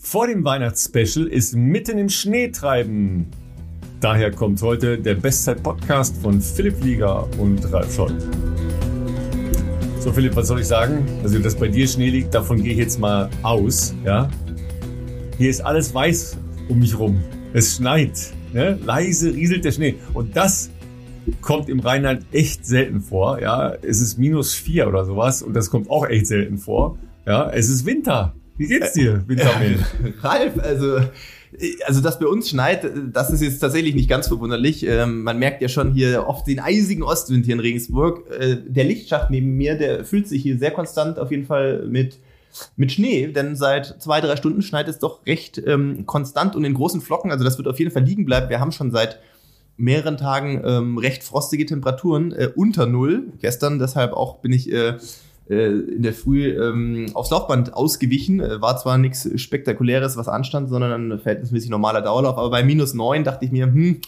vor dem Weihnachtsspecial ist mitten im Schnee treiben. Daher kommt heute der Bestzeit-Podcast von Philipp Lieger und Ralf Scholl. So, Philipp, was soll ich sagen? Also, dass bei dir Schnee liegt, davon gehe ich jetzt mal aus. Ja? Hier ist alles weiß um mich rum. Es schneit. Ne? Leise rieselt der Schnee. Und das kommt im Rheinland echt selten vor. Ja, es ist minus vier oder sowas und das kommt auch echt selten vor. Ja, es ist Winter. Wie geht's dir, Wintermail? Ralf, also also, dass bei uns schneit, das ist jetzt tatsächlich nicht ganz verwunderlich. Ähm, man merkt ja schon hier oft den eisigen Ostwind hier in Regensburg. Äh, der Lichtschacht neben mir, der fühlt sich hier sehr konstant auf jeden Fall mit, mit Schnee, denn seit zwei, drei Stunden schneit es doch recht ähm, konstant und in großen Flocken. Also, das wird auf jeden Fall liegen bleiben. Wir haben schon seit mehreren Tagen ähm, recht frostige Temperaturen äh, unter Null. Gestern deshalb auch bin ich äh, äh, in der Früh ähm, aufs Laufband ausgewichen. Äh, war zwar nichts Spektakuläres, was anstand, sondern ein verhältnismäßig normaler Dauerlauf. Aber bei minus neun dachte ich mir, hm,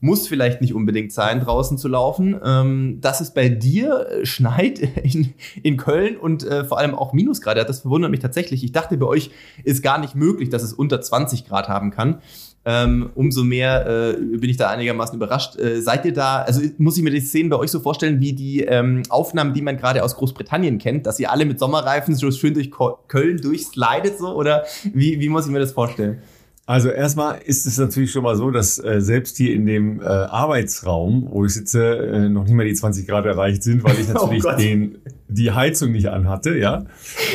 muss vielleicht nicht unbedingt sein, draußen zu laufen. Ähm, dass es bei dir äh, schneit in, in Köln und äh, vor allem auch Minusgrade das verwundert mich tatsächlich. Ich dachte, bei euch ist gar nicht möglich, dass es unter 20 Grad haben kann ähm, umso mehr äh, bin ich da einigermaßen überrascht. Äh, seid ihr da, also muss ich mir die Szenen bei euch so vorstellen, wie die ähm, Aufnahmen, die man gerade aus Großbritannien kennt, dass ihr alle mit Sommerreifen so schön durch Köln durchslidet so oder wie, wie muss ich mir das vorstellen? Also erstmal ist es natürlich schon mal so, dass äh, selbst hier in dem äh, Arbeitsraum, wo ich sitze, äh, noch nicht mal die 20 Grad erreicht sind, weil ich oh natürlich oh den, die Heizung nicht anhatte. Ja,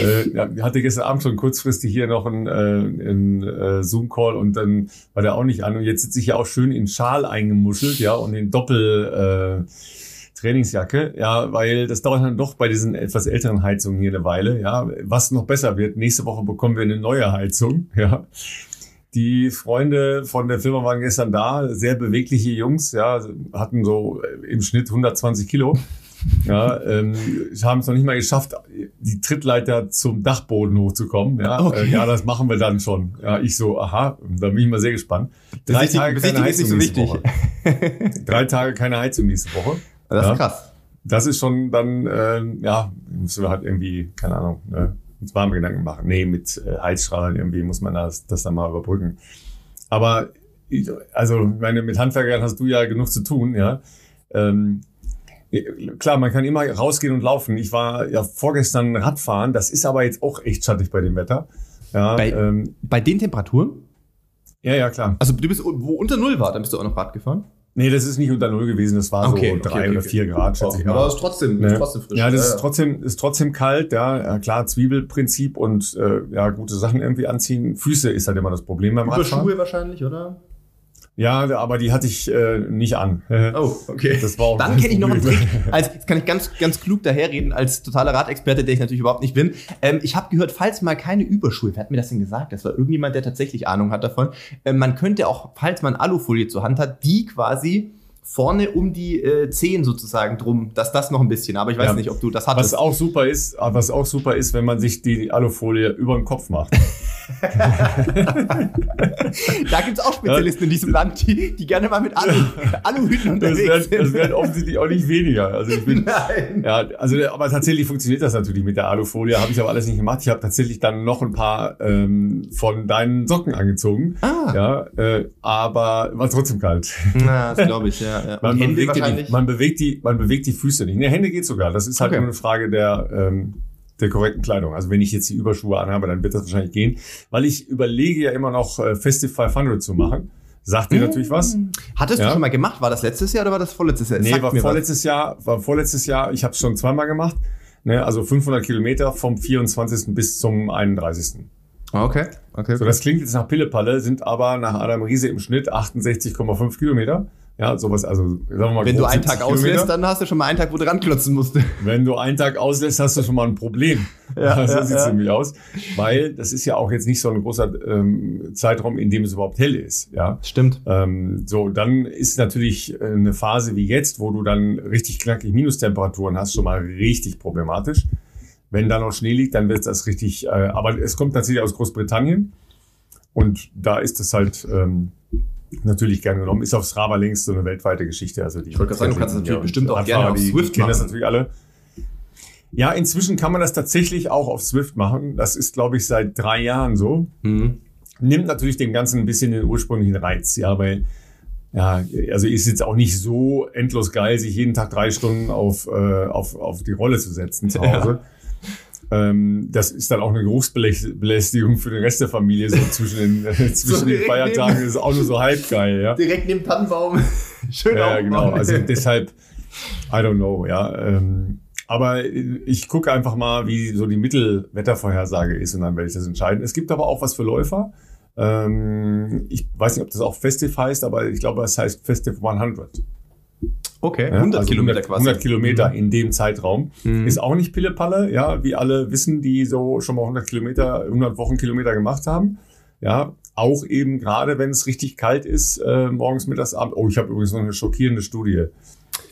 äh, hatte gestern Abend schon kurzfristig hier noch einen, äh, einen äh, Zoom-Call und dann war der auch nicht an. Und jetzt sitze ich ja auch schön in Schal eingemuschelt, ja, und in Doppel äh, Trainingsjacke, ja, weil das dauert dann doch bei diesen etwas älteren Heizungen hier eine Weile, ja. Was noch besser wird, nächste Woche bekommen wir eine neue Heizung, ja. Die Freunde von der Firma waren gestern da, sehr bewegliche Jungs, ja, hatten so im Schnitt 120 Kilo. Ja, ähm, haben es noch nicht mal geschafft, die Trittleiter zum Dachboden hochzukommen. Ja, okay. äh, ja, das machen wir dann schon. Ja, ich so, aha, da bin ich mal sehr gespannt. Drei Besichtig, Tage keine Heizung so wichtig. Woche. Drei Tage keine Heizung nächste Woche. Das ist ja. krass. Das ist schon dann, äh, ja, müssen wir halt irgendwie, keine Ahnung, ne, uns warme Gedanken machen. Nee, mit äh, Heizstrahlen irgendwie muss man das, das dann mal überbrücken. Aber also, meine, mit Handwerkern hast du ja genug zu tun, ja. Ähm, klar, man kann immer rausgehen und laufen. Ich war ja vorgestern Radfahren, das ist aber jetzt auch echt schattig bei dem Wetter. Ja, bei, ähm, bei den Temperaturen? Ja, ja, klar. Also du bist, wo unter Null war, dann bist du auch noch Rad gefahren? Nee, das ist nicht unter Null gewesen, das war okay, so drei okay, oder vier Grad, schätze oh, ich mal. Aber es ist trotzdem, ne? ist trotzdem frisch. Ja, das ja, ist trotzdem, ist trotzdem kalt, ja, klar, Zwiebelprinzip und äh, ja, gute Sachen irgendwie anziehen. Füße ist halt immer das Problem beim Radfahren. Schuhe wahrscheinlich, oder? Ja, aber die hatte ich äh, nicht an. Oh, okay. Das war auch Dann kenne ich noch einen Trick. Also jetzt kann ich ganz, ganz klug daherreden als totaler Radexperte, der ich natürlich überhaupt nicht bin. Ähm, ich habe gehört, falls mal keine Überschuhe, wer hat mir das denn gesagt? Das war irgendjemand, der tatsächlich Ahnung hat davon. Ähm, man könnte auch, falls man Alufolie zur Hand hat, die quasi vorne um die äh, Zehen sozusagen drum, dass das noch ein bisschen, aber ich weiß ja. nicht, ob du das hattest. Was auch super ist, was auch super ist, wenn man sich die Alufolie über den Kopf macht. da gibt es auch Spezialisten in diesem Land, die, die gerne mal mit Alu, Aluhüten unterwegs das werden, sind. Das werden offensichtlich auch nicht weniger. Also ich bin, Nein. Ja, also aber tatsächlich funktioniert das natürlich mit der Alufolie. Habe ich aber alles nicht gemacht. Ich habe tatsächlich dann noch ein paar ähm, von deinen Socken angezogen. Ah. Ja, äh, aber war trotzdem kalt. Na, das glaube ich, ja. ja. Man, bewegt die, man, bewegt die, man bewegt die Füße nicht. Ne, Hände geht sogar. Das ist halt okay. nur eine Frage der ähm, der korrekten Kleidung. Also wenn ich jetzt die Überschuhe anhabe, dann wird das wahrscheinlich gehen, weil ich überlege ja immer noch äh, Festive 500 zu machen. Sagt dir mmh. natürlich was. Hattest ja. du schon mal gemacht? War das letztes Jahr oder war das vorletztes Jahr? Nee, Sagt war vorletztes was. Jahr, war vorletztes Jahr. Ich habe es schon zweimal gemacht. Ne, also 500 Kilometer vom 24. bis zum 31. Okay, okay. So, das klingt jetzt nach Pillepalle, sind aber nach Adam Riese im Schnitt 68,5 Kilometer. Ja, sowas, also sagen wir mal. Wenn du einen Tag auslässt, dann hast du schon mal einen Tag, wo du ranklotzen musst. Wenn du einen Tag auslässt, hast du schon mal ein Problem. Ja, so ja, sieht's ja. nämlich aus. Weil das ist ja auch jetzt nicht so ein großer ähm, Zeitraum, in dem es überhaupt hell ist. Ja, stimmt. Ähm, so, dann ist natürlich äh, eine Phase wie jetzt, wo du dann richtig knackig Minustemperaturen hast, schon mal richtig problematisch. Wenn da noch Schnee liegt, dann wird das richtig. Äh, aber es kommt tatsächlich aus Großbritannien. Und da ist es halt ähm, natürlich gern genommen. Ist auf Strava links so eine weltweite Geschichte. Also die ich wollte gerade sagen, du kannst das natürlich bestimmt auch gerne auf Swift die machen. das natürlich alle. Ja, inzwischen kann man das tatsächlich auch auf Swift machen. Das ist, glaube ich, seit drei Jahren so. Mhm. nimmt natürlich dem Ganzen ein bisschen den ursprünglichen Reiz, ja, weil ja, also ist jetzt auch nicht so endlos geil, sich jeden Tag drei Stunden auf, äh, auf, auf die Rolle zu setzen zu Hause. Ja. Ähm, das ist dann auch eine Geruchsbelästigung für den Rest der Familie, so zwischen den, äh, zwischen so den Feiertagen neben, ist auch nur so halb geil, ja. Direkt neben Tannenbaum. Schön Ja, genau. Also deshalb, I don't know, ja. Ähm, aber ich gucke einfach mal, wie so die Mittelwettervorhersage ist und dann werde ich das entscheiden. Es gibt aber auch was für Läufer. Ähm, ich weiß nicht, ob das auch Festive heißt, aber ich glaube, es heißt Festive 100. Okay, 100 ja, also Kilometer 100, quasi. 100 Kilometer mhm. in dem Zeitraum. Mhm. Ist auch nicht Pillepalle, ja, wie alle wissen, die so schon mal 100 Kilometer, 100 Wochenkilometer gemacht haben. Ja, auch eben gerade, wenn es richtig kalt ist, äh, morgens, mittags, abends. Oh, ich habe übrigens noch eine schockierende Studie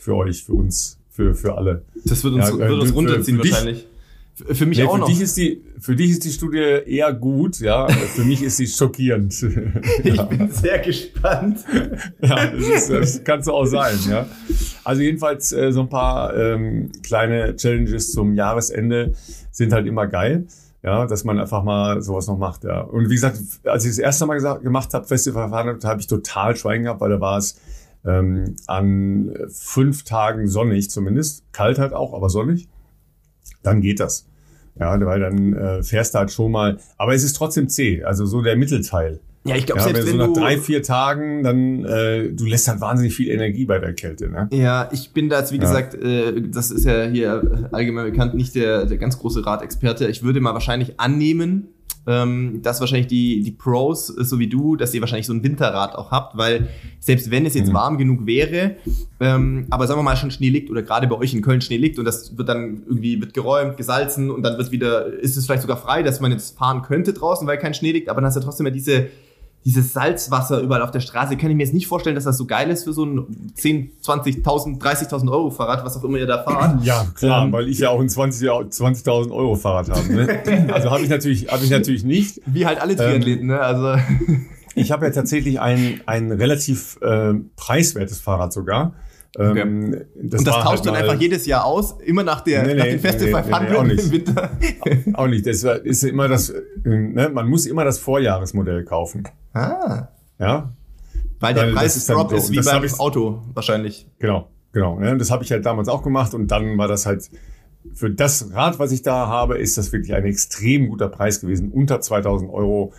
für euch, für uns, für, für alle. Das wird uns, ja, wird uns runterziehen für, für wahrscheinlich. Dich, für mich nee, auch für noch. Dich ist die, für dich ist die Studie eher gut, ja. Für mich ist sie schockierend. ja. Ich bin sehr gespannt. ja, das, ist, das kann so auch sein, ja. Also jedenfalls äh, so ein paar ähm, kleine Challenges zum Jahresende sind halt immer geil. Ja, dass man einfach mal sowas noch macht, ja. Und wie gesagt, als ich das erste Mal gesagt, gemacht habe, Festival verhandelt, habe ich total Schwein gehabt, weil da war es ähm, an fünf Tagen sonnig zumindest. Kalt halt auch, aber sonnig. Dann geht das. Ja, weil dann äh, fährst du halt schon mal, aber es ist trotzdem zäh, also so der Mittelteil. Ja, ich glaube, ja, selbst wenn, so nach drei, vier Tagen, dann äh, du lässt halt wahnsinnig viel Energie bei der Kälte. Ne? Ja, ich bin da jetzt, wie ja. gesagt, äh, das ist ja hier allgemein bekannt, nicht der, der ganz große Radexperte. Ich würde mal wahrscheinlich annehmen, ähm, dass wahrscheinlich die, die Pros, so wie du, dass ihr wahrscheinlich so ein Winterrad auch habt, weil selbst wenn es jetzt mhm. warm genug wäre, ähm, aber sagen wir mal schon Schnee liegt oder gerade bei euch in Köln Schnee liegt und das wird dann irgendwie wird geräumt, gesalzen und dann wird wieder, ist es vielleicht sogar frei, dass man jetzt fahren könnte draußen, weil kein Schnee liegt, aber dann hast du trotzdem ja diese dieses Salzwasser überall auf der Straße, kann ich mir jetzt nicht vorstellen, dass das so geil ist für so ein 10, 20.000, 30.000 Euro Fahrrad, was auch immer ihr da fahrt. Ja, klar, ähm, weil ich ja auch ein 20.000 20 Euro Fahrrad habe. Ne? Also habe ich natürlich, habe ich natürlich nicht. Wie halt alle Triathleten, ähm, ne? Also ich habe ja tatsächlich ein ein relativ äh, preiswertes Fahrrad sogar. Okay. Ähm, das und das tauscht halt dann einfach jedes Jahr aus, immer nach der nee, nee, nach dem Festival nee, nee, im Winter. auch nicht. Das ist immer das, ne, man muss immer das Vorjahresmodell kaufen. Ah. Ja. Weil der Preisdrop ist, so. ist wie beim Auto wahrscheinlich. Genau, genau. Ne? Das habe ich halt damals auch gemacht und dann war das halt für das Rad, was ich da habe, ist das wirklich ein extrem guter Preis gewesen. Unter 2000 Euro.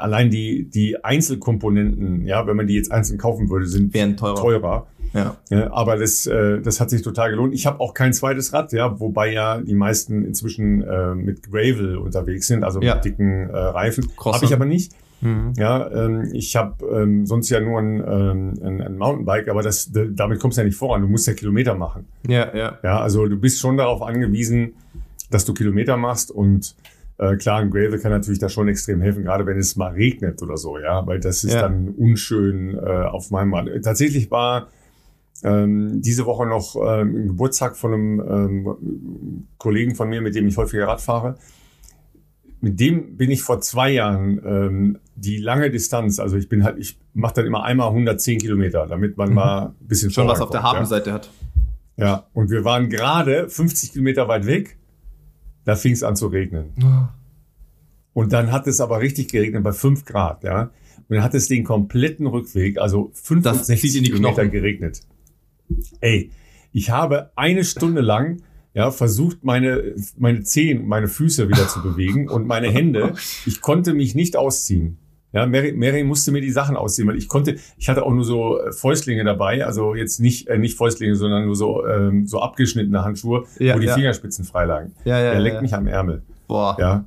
Allein die, die Einzelkomponenten, ja, wenn man die jetzt einzeln kaufen würde, sind Wären teurer. teurer. Ja. ja. aber das, äh, das hat sich total gelohnt. Ich habe auch kein zweites Rad, ja, wobei ja die meisten inzwischen äh, mit Gravel unterwegs sind, also ja. mit dicken äh, Reifen. Habe ich aber nicht. Mhm. Ja, ähm, ich habe ähm, sonst ja nur ein, ähm, ein, ein Mountainbike, aber das, damit kommst du ja nicht voran. Du musst ja Kilometer machen. Ja, ja. Ja, also du bist schon darauf angewiesen, dass du Kilometer machst und äh, klar, ein Gravel kann natürlich da schon extrem helfen, gerade wenn es mal regnet oder so, ja, weil das ist ja. dann unschön äh, auf meinem Rad. Tatsächlich war ähm, diese Woche noch ähm, ein Geburtstag von einem ähm, Kollegen von mir, mit dem ich häufiger Rad fahre. Mit dem bin ich vor zwei Jahren ähm, die lange Distanz, also ich bin halt, ich mache dann immer einmal 110 Kilometer, damit man mhm. mal ein bisschen schon was auf der Habenseite ja. hat. Ja, und wir waren gerade 50 Kilometer weit weg, da fing es an zu regnen. Und dann hat es aber richtig geregnet bei 5 Grad, ja. Und dann hat es den kompletten Rückweg, also 65 Kilometer Knochen. geregnet. Ey, ich habe eine Stunde lang ja, versucht, meine, meine Zehen, meine Füße wieder zu bewegen und meine Hände. Ich konnte mich nicht ausziehen. Ja, Mary, Mary musste mir die Sachen ausziehen, weil ich konnte, ich hatte auch nur so äh, Fäustlinge dabei, also jetzt nicht, äh, nicht Fäustlinge, sondern nur so, ähm, so abgeschnittene Handschuhe, ja, wo die ja. Fingerspitzen frei lagen. Ja, ja, Der leckt mich am Ärmel. Boah. Ja.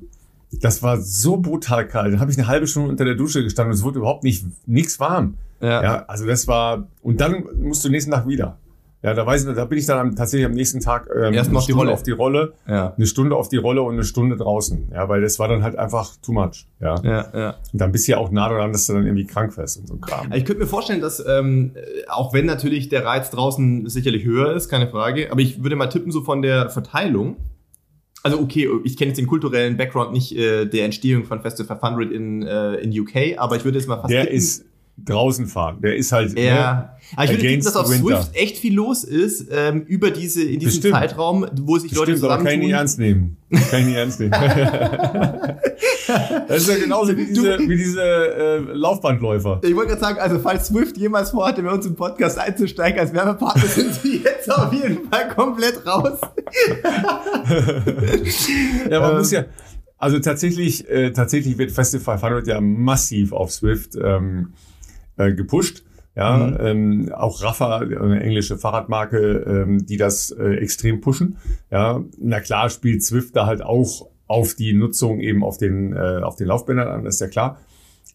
Das war so brutal kalt. Dann habe ich eine halbe Stunde unter der Dusche gestanden und es wurde überhaupt nicht, nichts warm. Ja. ja. Also das war, und dann musst du nächsten Tag wieder. Ja, da weiß ich, da bin ich dann tatsächlich am nächsten Tag ähm, Erst eine Stunde Rolle. auf die Rolle, ja. eine Stunde auf die Rolle und eine Stunde draußen. Ja, weil das war dann halt einfach too much. Ja, ja, ja. Und dann bist du ja auch nah daran, dass du dann irgendwie krank wirst und so Kram. Ich könnte mir vorstellen, dass ähm, auch wenn natürlich der Reiz draußen sicherlich höher ist, keine Frage, aber ich würde mal tippen so von der Verteilung. Also okay, ich kenne jetzt den kulturellen Background nicht äh, der Entstehung von Festival 500 in, äh, in UK, aber ich würde jetzt mal fast der tippen. Ist draußen fahren. Der ist halt. Ja. Ne, aber ich würde denken, dass auf Winter. Swift echt viel los ist, ähm, über diese, in diesem Bestimmt. Zeitraum, wo sich Bestimmt, Leute zusammentun. Aber kann ich nicht ernst nehmen. Kann ich nicht ernst nehmen. das ist ja genauso wie diese, wie diese äh, Laufbandläufer. Ich wollte gerade sagen, also falls Swift jemals vorhatte, bei uns im Podcast einzusteigen als Werbepartner, sind sie jetzt auf jeden Fall komplett raus. ja, man ähm, muss ja, also tatsächlich, äh, tatsächlich wird Festival 500 ja massiv auf Swift ähm, äh, gepusht. Ja, mhm. ähm, auch Rafa, eine englische Fahrradmarke, ähm, die das äh, extrem pushen. Ja, na klar spielt Swift da halt auch auf die Nutzung eben auf den äh, auf den Laufbändern an, das ist ja klar.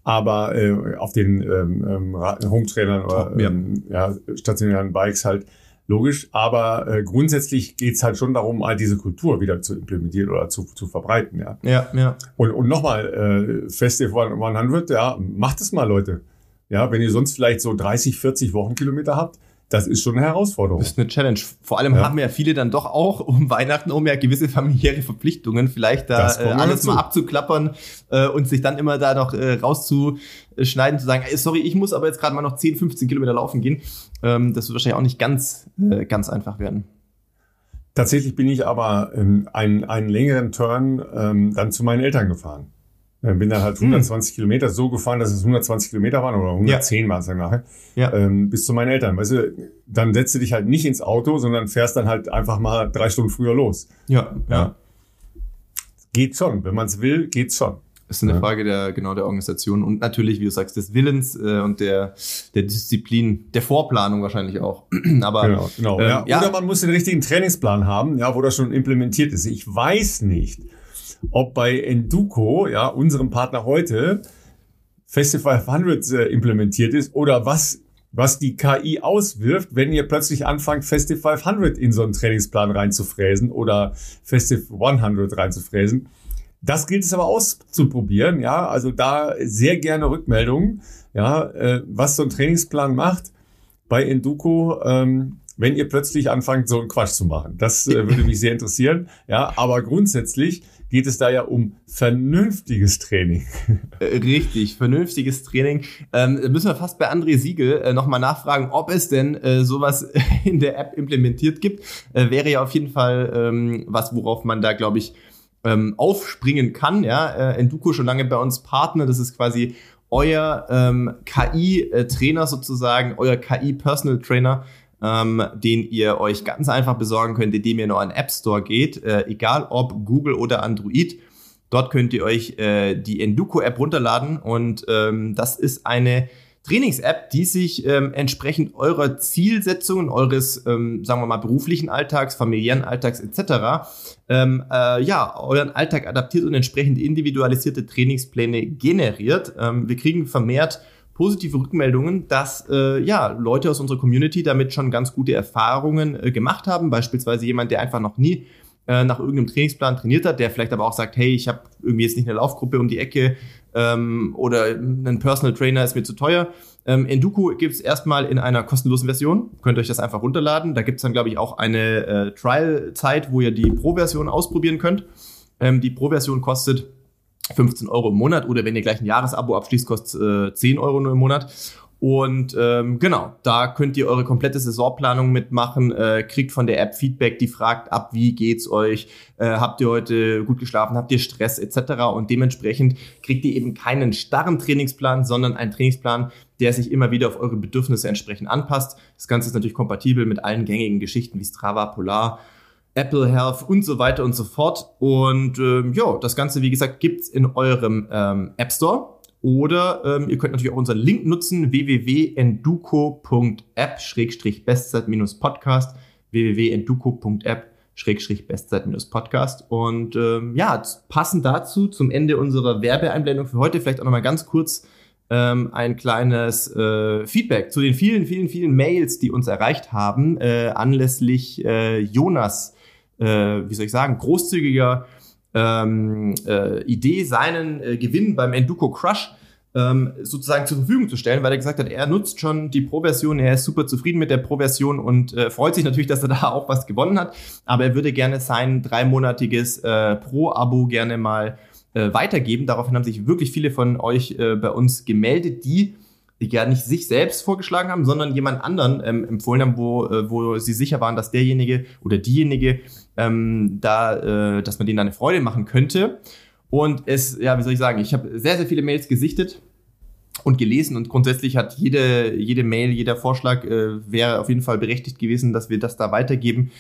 Aber äh, auf den ähm, ähm, Home-Trainern oder ähm, ja, stationären Bikes halt logisch. Aber äh, grundsätzlich geht's halt schon darum, all diese Kultur wieder zu implementieren oder zu, zu verbreiten. Ja, ja. ja. Und, und nochmal, äh, Festival 100, ja, macht es mal, Leute. Ja, wenn ihr sonst vielleicht so 30, 40 Wochenkilometer habt, das ist schon eine Herausforderung. Das ist eine Challenge. Vor allem ja. haben ja viele dann doch auch um Weihnachten um ja gewisse familiäre Verpflichtungen, vielleicht da äh, alles mal abzuklappern äh, und sich dann immer da noch äh, rauszuschneiden, zu sagen, ey, sorry, ich muss aber jetzt gerade mal noch 10, 15 Kilometer laufen gehen. Ähm, das wird wahrscheinlich auch nicht ganz, äh, ganz einfach werden. Tatsächlich bin ich aber ähm, einen, einen längeren Turn ähm, dann zu meinen Eltern gefahren. Bin dann halt 120 hm. Kilometer so gefahren, dass es 120 Kilometer waren oder 110 ja. waren es dann nachher, ja. ähm, bis zu meinen Eltern. Weißt du, dann setzt du dich halt nicht ins Auto, sondern fährst dann halt einfach mal drei Stunden früher los. Ja, ja. ja. Geht schon, wenn man es will, geht's schon. Das ist eine ja. Frage der genau der Organisation und natürlich, wie du sagst, des Willens äh, und der der Disziplin, der Vorplanung wahrscheinlich auch. Aber genau, genau. Ähm, ja. Oder man muss den richtigen Trainingsplan haben, ja, wo das schon implementiert ist. Ich weiß nicht ob bei Enduko, ja, unserem Partner heute, Festival 500 äh, implementiert ist oder was was die KI auswirft, wenn ihr plötzlich anfangt, Festival 500 in so einen Trainingsplan reinzufräsen oder Festival 100 reinzufräsen. Das gilt es aber auszuprobieren, ja. Also da sehr gerne Rückmeldungen, ja, äh, was so ein Trainingsplan macht bei Enduko. Ähm, wenn ihr plötzlich anfangt, so einen Quatsch zu machen. Das äh, würde mich sehr interessieren. Ja, aber grundsätzlich geht es da ja um vernünftiges Training. Äh, richtig, vernünftiges Training. Ähm, müssen wir fast bei André Siegel äh, nochmal nachfragen, ob es denn äh, sowas in der App implementiert gibt. Äh, wäre ja auf jeden Fall ähm, was, worauf man da, glaube ich, ähm, aufspringen kann. Ja, äh, Enduko schon lange bei uns Partner. Das ist quasi euer ähm, KI-Trainer sozusagen, euer KI-Personal Trainer, ähm, den ihr euch ganz einfach besorgen könnt, indem ihr nur an App Store geht, äh, egal ob Google oder Android. Dort könnt ihr euch äh, die Enduko-App runterladen und ähm, das ist eine Trainings-App, die sich ähm, entsprechend eurer Zielsetzungen, eures, ähm, sagen wir mal, beruflichen Alltags, familiären Alltags etc., ähm, äh, ja, euren Alltag adaptiert und entsprechend individualisierte Trainingspläne generiert. Ähm, wir kriegen vermehrt positive Rückmeldungen, dass äh, ja Leute aus unserer Community damit schon ganz gute Erfahrungen äh, gemacht haben. Beispielsweise jemand, der einfach noch nie äh, nach irgendeinem Trainingsplan trainiert hat, der vielleicht aber auch sagt, hey, ich habe irgendwie jetzt nicht eine Laufgruppe um die Ecke ähm, oder ein Personal Trainer ist mir zu teuer. Ähm, Enduku gibt es erstmal in einer kostenlosen Version. Könnt ihr euch das einfach runterladen. Da gibt es dann, glaube ich, auch eine äh, Trial-Zeit, wo ihr die Pro-Version ausprobieren könnt. Ähm, die Pro-Version kostet 15 Euro im Monat oder wenn ihr gleich ein Jahresabo abschließt, kostet äh, 10 Euro nur im Monat. Und ähm, genau, da könnt ihr eure komplette Saisonplanung mitmachen, äh, kriegt von der App Feedback, die fragt ab, wie geht's euch, äh, habt ihr heute gut geschlafen, habt ihr Stress etc. Und dementsprechend kriegt ihr eben keinen starren Trainingsplan, sondern einen Trainingsplan, der sich immer wieder auf eure Bedürfnisse entsprechend anpasst. Das Ganze ist natürlich kompatibel mit allen gängigen Geschichten wie Strava, Polar Apple Health und so weiter und so fort. Und ähm, ja, das Ganze, wie gesagt, gibt's in eurem ähm, App Store. Oder ähm, ihr könnt natürlich auch unseren Link nutzen, www.enduco.app-bestzeit-podcast, www.enduco.app-bestzeit-podcast. Und ähm, ja, passend dazu zum Ende unserer Werbeeinblendung für heute vielleicht auch nochmal ganz kurz ähm, ein kleines äh, Feedback zu den vielen, vielen, vielen Mails, die uns erreicht haben, äh, anlässlich äh, Jonas äh, wie soll ich sagen, großzügiger ähm, äh, Idee, seinen äh, Gewinn beim Enduko Crush ähm, sozusagen zur Verfügung zu stellen, weil er gesagt hat, er nutzt schon die Pro-Version, er ist super zufrieden mit der Pro-Version und äh, freut sich natürlich, dass er da auch was gewonnen hat, aber er würde gerne sein dreimonatiges äh, Pro-Abo gerne mal äh, weitergeben. Daraufhin haben sich wirklich viele von euch äh, bei uns gemeldet, die ja nicht sich selbst vorgeschlagen haben, sondern jemand anderen ähm, empfohlen haben, wo, äh, wo sie sicher waren, dass derjenige oder diejenige ähm, da, äh, dass man denen eine Freude machen könnte. Und es, ja, wie soll ich sagen, ich habe sehr, sehr viele Mails gesichtet und gelesen und grundsätzlich hat jede, jede Mail, jeder Vorschlag äh, wäre auf jeden Fall berechtigt gewesen, dass wir das da weitergeben.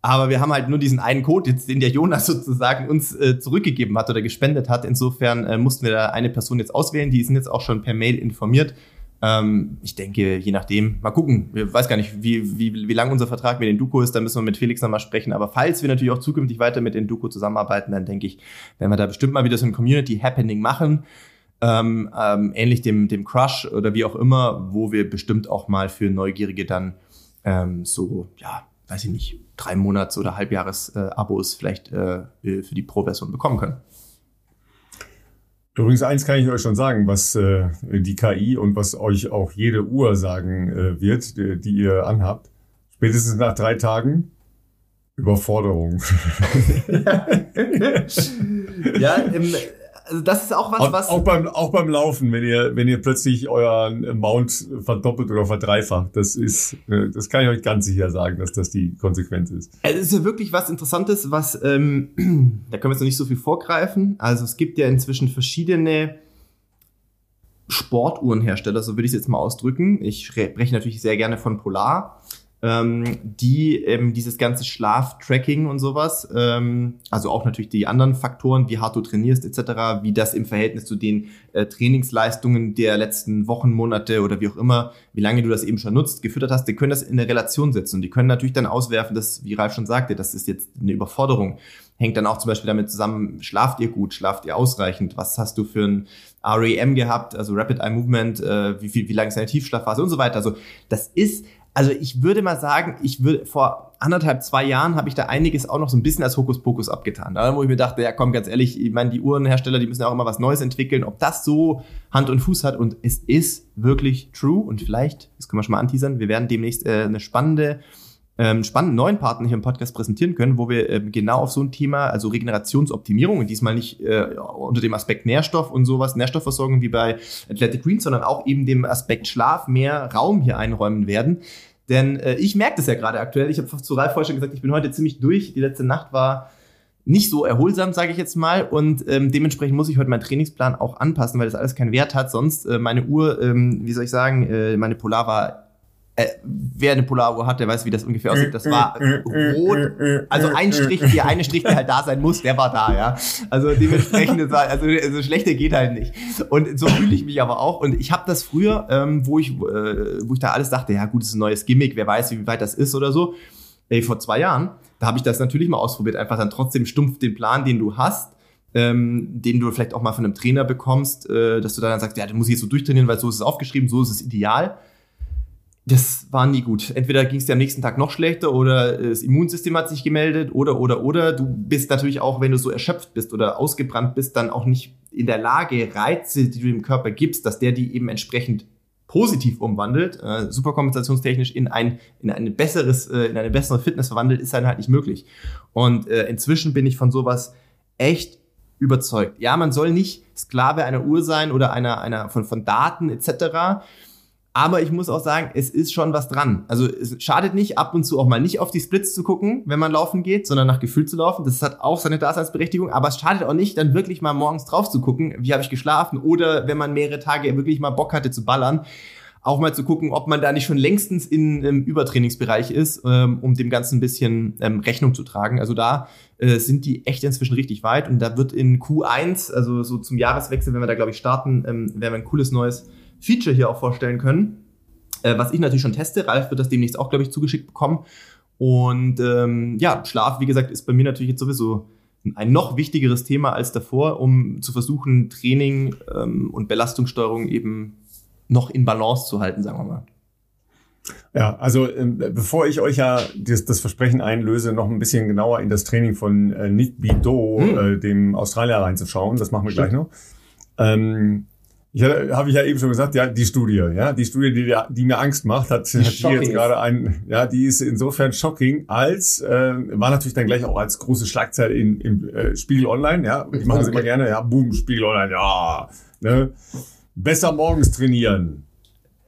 Aber wir haben halt nur diesen einen Code, jetzt, den der Jonas sozusagen uns äh, zurückgegeben hat oder gespendet hat. Insofern äh, mussten wir da eine Person jetzt auswählen. Die sind jetzt auch schon per Mail informiert. Ähm, ich denke, je nachdem, mal gucken. Ich weiß gar nicht, wie, wie, wie lang unser Vertrag mit Enduko ist, da müssen wir mit Felix nochmal sprechen. Aber falls wir natürlich auch zukünftig weiter mit Enduko zusammenarbeiten, dann denke ich, werden wir da bestimmt mal wieder so ein Community-Happening machen. Ähm, ähm, ähnlich dem, dem Crush oder wie auch immer, wo wir bestimmt auch mal für Neugierige dann ähm, so, ja, weiß ich nicht, drei Monats- oder Halbjahres-Abos äh, vielleicht äh, für die Pro-Version bekommen können. Übrigens, eins kann ich euch schon sagen, was äh, die KI und was euch auch jede Uhr sagen äh, wird, die, die ihr anhabt. Spätestens nach drei Tagen Überforderung. ja, im, also das ist auch was, auch, was. Auch beim, auch beim Laufen, wenn ihr, wenn ihr plötzlich euren Mount verdoppelt oder verdreifacht, das ist, äh, das kann ich euch ganz sicher sagen, dass das die Konsequenz ist. Es ist ja wirklich was Interessantes, was, ähm, da können wir jetzt noch nicht so viel vorgreifen. Also es gibt ja inzwischen verschiedene Sportuhrenhersteller, so würde ich es jetzt mal ausdrücken. Ich spreche natürlich sehr gerne von Polar ähm, die ähm, dieses ganze Schlaftracking und sowas, ähm, also auch natürlich die anderen Faktoren, wie hart du trainierst etc., wie das im Verhältnis zu den äh, Trainingsleistungen der letzten Wochen, Monate oder wie auch immer, wie lange du das eben schon nutzt, gefüttert hast, die können das in eine Relation setzen und die können natürlich dann auswerfen, dass, wie Ralf schon sagte, das ist jetzt eine Überforderung. Hängt dann auch zum Beispiel damit zusammen, schlaft ihr gut, schlaft ihr ausreichend, was hast du für ein REM gehabt, also Rapid Eye Movement, äh, wie, viel, wie lange ist deine Tiefschlafphase und so weiter. Also das ist also ich würde mal sagen, ich würde vor anderthalb, zwei Jahren habe ich da einiges auch noch so ein bisschen als Hokuspokus abgetan. Da, wo ich mir dachte, ja komm, ganz ehrlich, ich meine, die Uhrenhersteller, die müssen ja auch immer was Neues entwickeln, ob das so Hand und Fuß hat. Und es ist wirklich true. Und vielleicht, das können wir schon mal anteasern, wir werden demnächst äh, eine spannende ähm, spannenden neuen Partner hier im Podcast präsentieren können, wo wir ähm, genau auf so ein Thema, also Regenerationsoptimierung, und diesmal nicht äh, unter dem Aspekt Nährstoff und sowas, Nährstoffversorgung wie bei Athletic Greens, sondern auch eben dem Aspekt Schlaf mehr Raum hier einräumen werden. Denn äh, ich merke das ja gerade aktuell. Ich habe zu Ralf vorher schon gesagt, ich bin heute ziemlich durch. Die letzte Nacht war nicht so erholsam, sage ich jetzt mal. Und ähm, dementsprechend muss ich heute meinen Trainingsplan auch anpassen, weil das alles keinen Wert hat. Sonst äh, meine Uhr, ähm, wie soll ich sagen, äh, meine Polar war äh, wer eine Polaruhr hat, der weiß, wie das ungefähr aussieht. Das war rot. Also ein Strich, der eine Strich, der halt da sein muss, der war da, ja. Also dementsprechend, das war, also, also schlechter geht halt nicht. Und so fühle ich mich aber auch. Und ich habe das früher, ähm, wo ich, äh, wo ich da alles dachte, ja gut, das ist ein neues Gimmick, wer weiß, wie weit das ist oder so. Ey, vor zwei Jahren, da habe ich das natürlich mal ausprobiert, einfach dann trotzdem stumpf den Plan, den du hast, ähm, den du vielleicht auch mal von einem Trainer bekommst, äh, dass du dann sagst, ja, den muss ich jetzt so durchtrainieren, weil so ist es aufgeschrieben, so ist es ideal das war nie gut. Entweder ging es dir am nächsten Tag noch schlechter oder das Immunsystem hat sich gemeldet oder, oder, oder. Du bist natürlich auch, wenn du so erschöpft bist oder ausgebrannt bist, dann auch nicht in der Lage, Reize, die du dem Körper gibst, dass der die eben entsprechend positiv umwandelt, äh, superkompensationstechnisch in ein in ein besseres äh, in eine bessere Fitness verwandelt, ist dann halt nicht möglich. Und äh, inzwischen bin ich von sowas echt überzeugt. Ja, man soll nicht Sklave einer Uhr sein oder einer einer von von Daten etc. Aber ich muss auch sagen, es ist schon was dran. Also es schadet nicht, ab und zu auch mal nicht auf die Splits zu gucken, wenn man laufen geht, sondern nach Gefühl zu laufen. Das hat auch seine Daseinsberechtigung. Aber es schadet auch nicht, dann wirklich mal morgens drauf zu gucken, wie habe ich geschlafen. Oder wenn man mehrere Tage wirklich mal Bock hatte zu ballern, auch mal zu gucken, ob man da nicht schon längstens in, im Übertrainingsbereich ist, ähm, um dem Ganzen ein bisschen ähm, Rechnung zu tragen. Also da äh, sind die echt inzwischen richtig weit. Und da wird in Q1, also so zum Jahreswechsel, wenn wir da, glaube ich, starten, ähm, werden wir ein cooles neues Feature hier auch vorstellen können, äh, was ich natürlich schon teste. Ralf wird das demnächst auch, glaube ich, zugeschickt bekommen. Und ähm, ja, Schlaf, wie gesagt, ist bei mir natürlich jetzt sowieso ein noch wichtigeres Thema als davor, um zu versuchen, Training ähm, und Belastungssteuerung eben noch in Balance zu halten, sagen wir mal. Ja, also äh, bevor ich euch ja das, das, Versprechen einlöse, noch ein bisschen genauer in das Training von äh, Nick Bido, hm. äh, dem Australier, reinzuschauen, das machen wir Stimmt. gleich noch. Ähm, ich habe ich ja eben schon gesagt, ja, die Studie, ja, die Studie, die, die mir Angst macht, hat, die hat hier jetzt gerade ein, ja, die ist insofern shocking, als äh, war natürlich dann gleich auch als große Schlagzeile in, im äh, Spiegel Online, ja, die machen es immer gerne, ja, boom, Spiegel Online, ja, ne, besser morgens trainieren.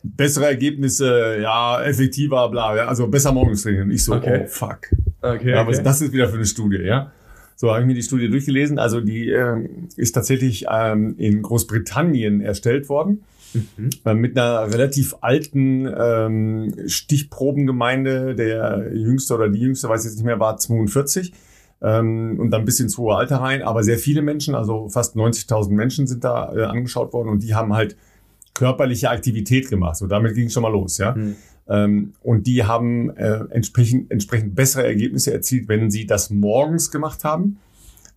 bessere Ergebnisse, ja, effektiver, bla, ja, also besser morgens trainieren. Ich so, Okay. oh fuck. Okay, Ja, was das ist wieder für eine Studie, ja? So habe ich mir die Studie durchgelesen. Also die ähm, ist tatsächlich ähm, in Großbritannien erstellt worden Mhm. äh, mit einer relativ alten ähm, Stichprobengemeinde. Der jüngste oder die jüngste, weiß ich jetzt nicht mehr, war 42 ähm, und dann bis ins hohe Alter rein. Aber sehr viele Menschen, also fast 90.000 Menschen sind da äh, angeschaut worden und die haben halt körperliche Aktivität gemacht. So damit ging es schon mal los, ja. Mhm. Ähm, und die haben äh, entsprechend, entsprechend bessere Ergebnisse erzielt, wenn sie das morgens gemacht haben,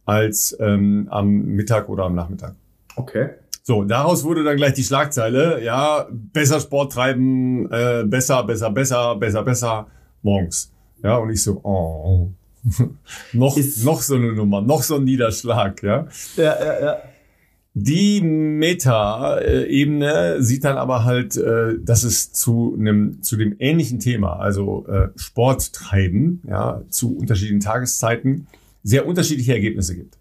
als ähm, am Mittag oder am Nachmittag. Okay. So, daraus wurde dann gleich die Schlagzeile, ja, besser Sport treiben, äh, besser, besser, besser, besser, besser, morgens. Ja, und ich so, oh, noch, Ist- noch so eine Nummer, noch so ein Niederschlag, ja. Ja, ja, ja. Die Meta-Ebene sieht dann aber halt, äh, dass es zu einem zu dem ähnlichen Thema, also äh, Sport treiben, ja, zu unterschiedlichen Tageszeiten sehr unterschiedliche Ergebnisse gibt.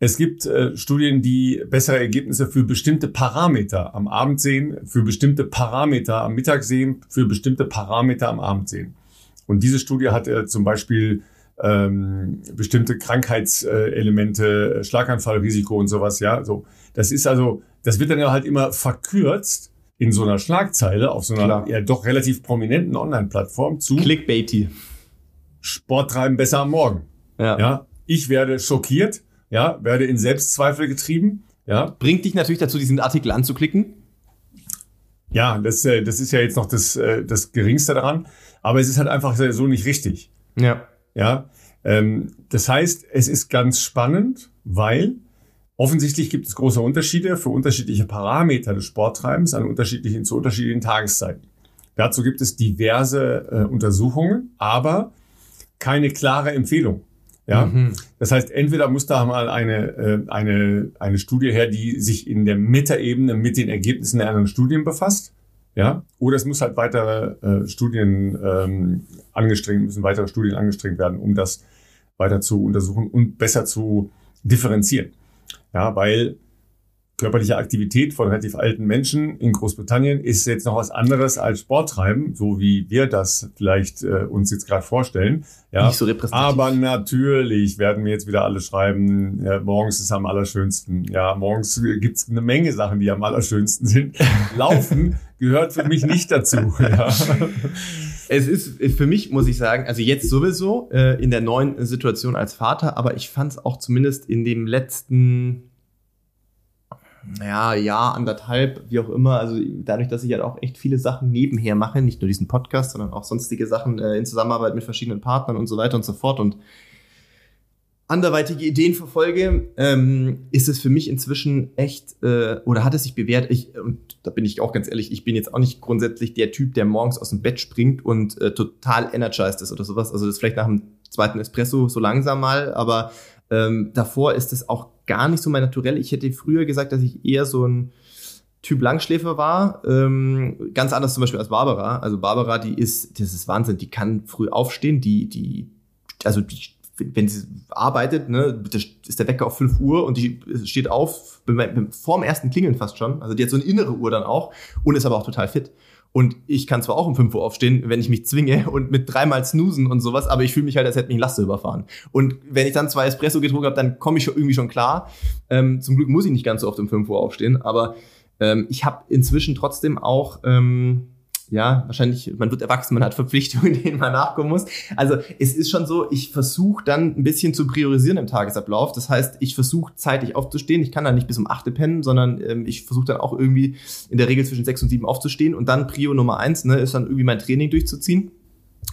Es gibt äh, Studien, die bessere Ergebnisse für bestimmte Parameter am Abend sehen, für bestimmte Parameter am Mittag sehen, für bestimmte Parameter am Abend sehen. Und diese Studie hat zum Beispiel ähm, bestimmte Krankheitselemente, äh, Schlaganfallrisiko und sowas, ja. So, das ist also, das wird dann ja halt immer verkürzt in so einer Schlagzeile auf so einer Klar. ja doch relativ prominenten Online-Plattform zu Clickbaity. Sport treiben besser am Morgen. Ja. Ja, ich werde schockiert, ja, werde in Selbstzweifel getrieben, ja. Bringt dich natürlich dazu, diesen Artikel anzuklicken. Ja, das, äh, das ist ja jetzt noch das, äh, das Geringste daran, aber es ist halt einfach so nicht richtig. Ja. Ja, ähm, das heißt, es ist ganz spannend, weil offensichtlich gibt es große Unterschiede für unterschiedliche Parameter des Sporttreibens an unterschiedlichen, zu unterschiedlichen Tageszeiten. Dazu gibt es diverse äh, Untersuchungen, aber keine klare Empfehlung. Ja, Mhm. das heißt, entweder muss da mal eine, äh, eine, eine Studie her, die sich in der Metaebene mit den Ergebnissen der anderen Studien befasst. Ja, oder es muss halt weitere äh, Studien ähm, angestrengt, müssen weitere Studien angestrengt werden, um das weiter zu untersuchen und besser zu differenzieren. Ja, weil körperliche Aktivität von relativ alten Menschen in Großbritannien ist jetzt noch was anderes als Sporttreiben, so wie wir das vielleicht äh, uns jetzt gerade vorstellen. Ja, Nicht so repräsentativ. aber natürlich werden wir jetzt wieder alle schreiben, ja, morgens ist am allerschönsten. Ja, morgens gibt's eine Menge Sachen, die am allerschönsten sind. Laufen gehört für mich nicht dazu. Ja. Es ist für mich, muss ich sagen, also jetzt sowieso äh, in der neuen Situation als Vater, aber ich fand es auch zumindest in dem letzten ja, Jahr, anderthalb, wie auch immer, also dadurch, dass ich halt auch echt viele Sachen nebenher mache, nicht nur diesen Podcast, sondern auch sonstige Sachen äh, in Zusammenarbeit mit verschiedenen Partnern und so weiter und so fort und anderweitige Ideen verfolge, ähm, ist es für mich inzwischen echt, äh, oder hat es sich bewährt, ich, und da bin ich auch ganz ehrlich, ich bin jetzt auch nicht grundsätzlich der Typ, der morgens aus dem Bett springt und äh, total energized ist oder sowas. Also das vielleicht nach dem zweiten Espresso so langsam mal, aber ähm, davor ist es auch gar nicht so mein Naturell. Ich hätte früher gesagt, dass ich eher so ein Typ Langschläfer war. Ähm, ganz anders zum Beispiel als Barbara. Also Barbara, die ist, das ist Wahnsinn, die kann früh aufstehen, die, die, also die, wenn sie arbeitet, ne, ist der Wecker auf 5 Uhr und die steht auf, vorm ersten Klingeln fast schon. Also die hat so eine innere Uhr dann auch und ist aber auch total fit. Und ich kann zwar auch um 5 Uhr aufstehen, wenn ich mich zwinge und mit dreimal snoosen und sowas, aber ich fühle mich halt, als hätte mich ein Laster überfahren. Und wenn ich dann zwei Espresso getrunken habe, dann komme ich schon irgendwie schon klar. Ähm, zum Glück muss ich nicht ganz so oft um 5 Uhr aufstehen, aber ähm, ich habe inzwischen trotzdem auch, ähm, ja, wahrscheinlich, man wird erwachsen, man hat Verpflichtungen, denen man nachkommen muss. Also es ist schon so, ich versuche dann ein bisschen zu priorisieren im Tagesablauf. Das heißt, ich versuche zeitig aufzustehen. Ich kann dann nicht bis um 8 pennen, sondern ähm, ich versuche dann auch irgendwie in der Regel zwischen 6 und 7 aufzustehen. Und dann Prio Nummer eins ne, ist dann irgendwie mein Training durchzuziehen.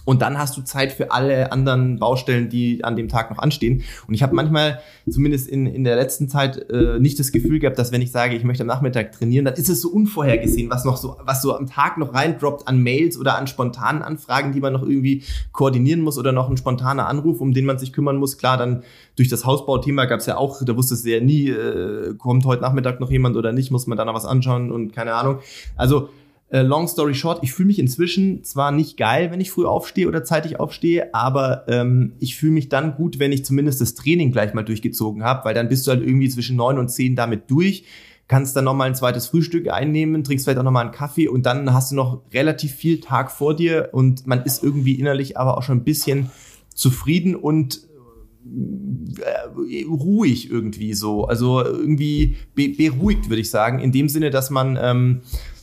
Und dann hast du Zeit für alle anderen Baustellen, die an dem Tag noch anstehen. Und ich habe manchmal, zumindest in, in der letzten Zeit, äh, nicht das Gefühl gehabt, dass wenn ich sage, ich möchte am Nachmittag trainieren, dann ist es so unvorhergesehen, was noch so, was so am Tag noch reindroppt an Mails oder an spontanen Anfragen, die man noch irgendwie koordinieren muss oder noch ein spontaner Anruf, um den man sich kümmern muss. Klar, dann durch das Hausbauthema gab es ja auch, da wusstest du ja nie, äh, kommt heute Nachmittag noch jemand oder nicht, muss man da noch was anschauen und keine Ahnung. Also äh, long story short, ich fühle mich inzwischen zwar nicht geil, wenn ich früh aufstehe oder zeitig aufstehe, aber ähm, ich fühle mich dann gut, wenn ich zumindest das Training gleich mal durchgezogen habe, weil dann bist du halt irgendwie zwischen neun und zehn damit durch. kannst dann nochmal ein zweites Frühstück einnehmen, trinkst vielleicht auch nochmal einen Kaffee und dann hast du noch relativ viel Tag vor dir und man ist irgendwie innerlich aber auch schon ein bisschen zufrieden und äh, ruhig irgendwie so. Also irgendwie be beruhigt, würde ich sagen. In dem Sinne, dass man, ähm,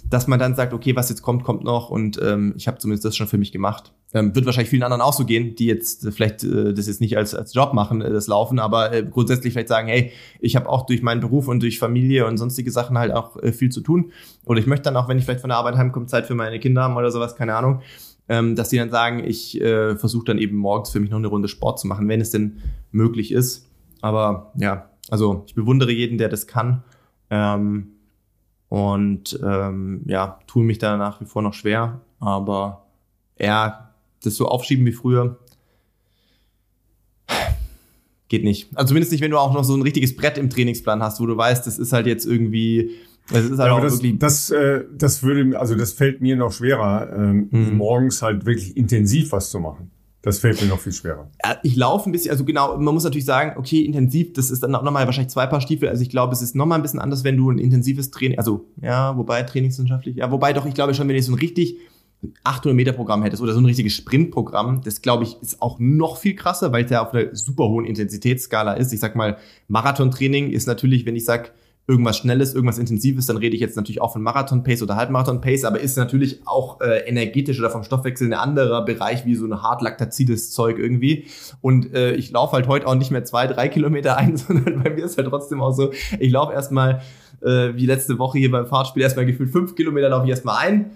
dass man dann sagt, okay, was jetzt kommt, kommt noch und ähm, ich habe zumindest das schon für mich gemacht. Ähm, wird wahrscheinlich vielen anderen auch so gehen, die jetzt äh, vielleicht äh, das jetzt nicht als, als Job machen, äh, das Laufen, aber äh, grundsätzlich vielleicht sagen, hey, ich habe auch durch meinen Beruf und durch Familie und sonstige Sachen halt auch äh, viel zu tun. Oder ich möchte dann auch, wenn ich vielleicht von der Arbeit heimkomme, Zeit für meine Kinder haben oder sowas, keine Ahnung ähm, dass sie dann sagen, ich äh, versuche dann eben morgens für mich noch eine Runde Sport zu machen, wenn es denn möglich ist. Aber ja, also ich bewundere jeden, der das kann. Ähm, und ähm, ja, tue mich da nach wie vor noch schwer. Aber ja, das so aufschieben wie früher geht nicht. Also zumindest nicht, wenn du auch noch so ein richtiges Brett im Trainingsplan hast, wo du weißt, das ist halt jetzt irgendwie es ist halt ja, auch das, wirklich das, äh, das würde, also das fällt mir noch schwerer, ähm, mhm. morgens halt wirklich intensiv was zu machen. Das fällt mir noch viel schwerer. Ich laufe ein bisschen, also genau, man muss natürlich sagen, okay, intensiv, das ist dann auch nochmal wahrscheinlich zwei Paar Stiefel. Also ich glaube, es ist nochmal ein bisschen anders, wenn du ein intensives Training, also ja, wobei trainingswissenschaftlich, ja, wobei doch, ich glaube schon, wenn du so ein richtig 800 Meter Programm hättest oder so ein richtiges Sprintprogramm, das glaube ich ist auch noch viel krasser, weil es ja auf einer super hohen Intensitätsskala ist. Ich sag mal, Marathontraining ist natürlich, wenn ich sag irgendwas Schnelles, irgendwas Intensives, dann rede ich jetzt natürlich auch von Marathon-Pace oder Halbmarathon-Pace, aber ist natürlich auch äh, energetisch oder vom Stoffwechsel ein anderer Bereich wie so ein hartlaktazides Zeug irgendwie. Und äh, ich laufe halt heute auch nicht mehr zwei, drei Kilometer ein, sondern bei mir ist halt trotzdem auch so, ich laufe erstmal äh, wie letzte Woche hier beim Fahrtspiel erstmal gefühlt fünf Kilometer laufe ich erstmal ein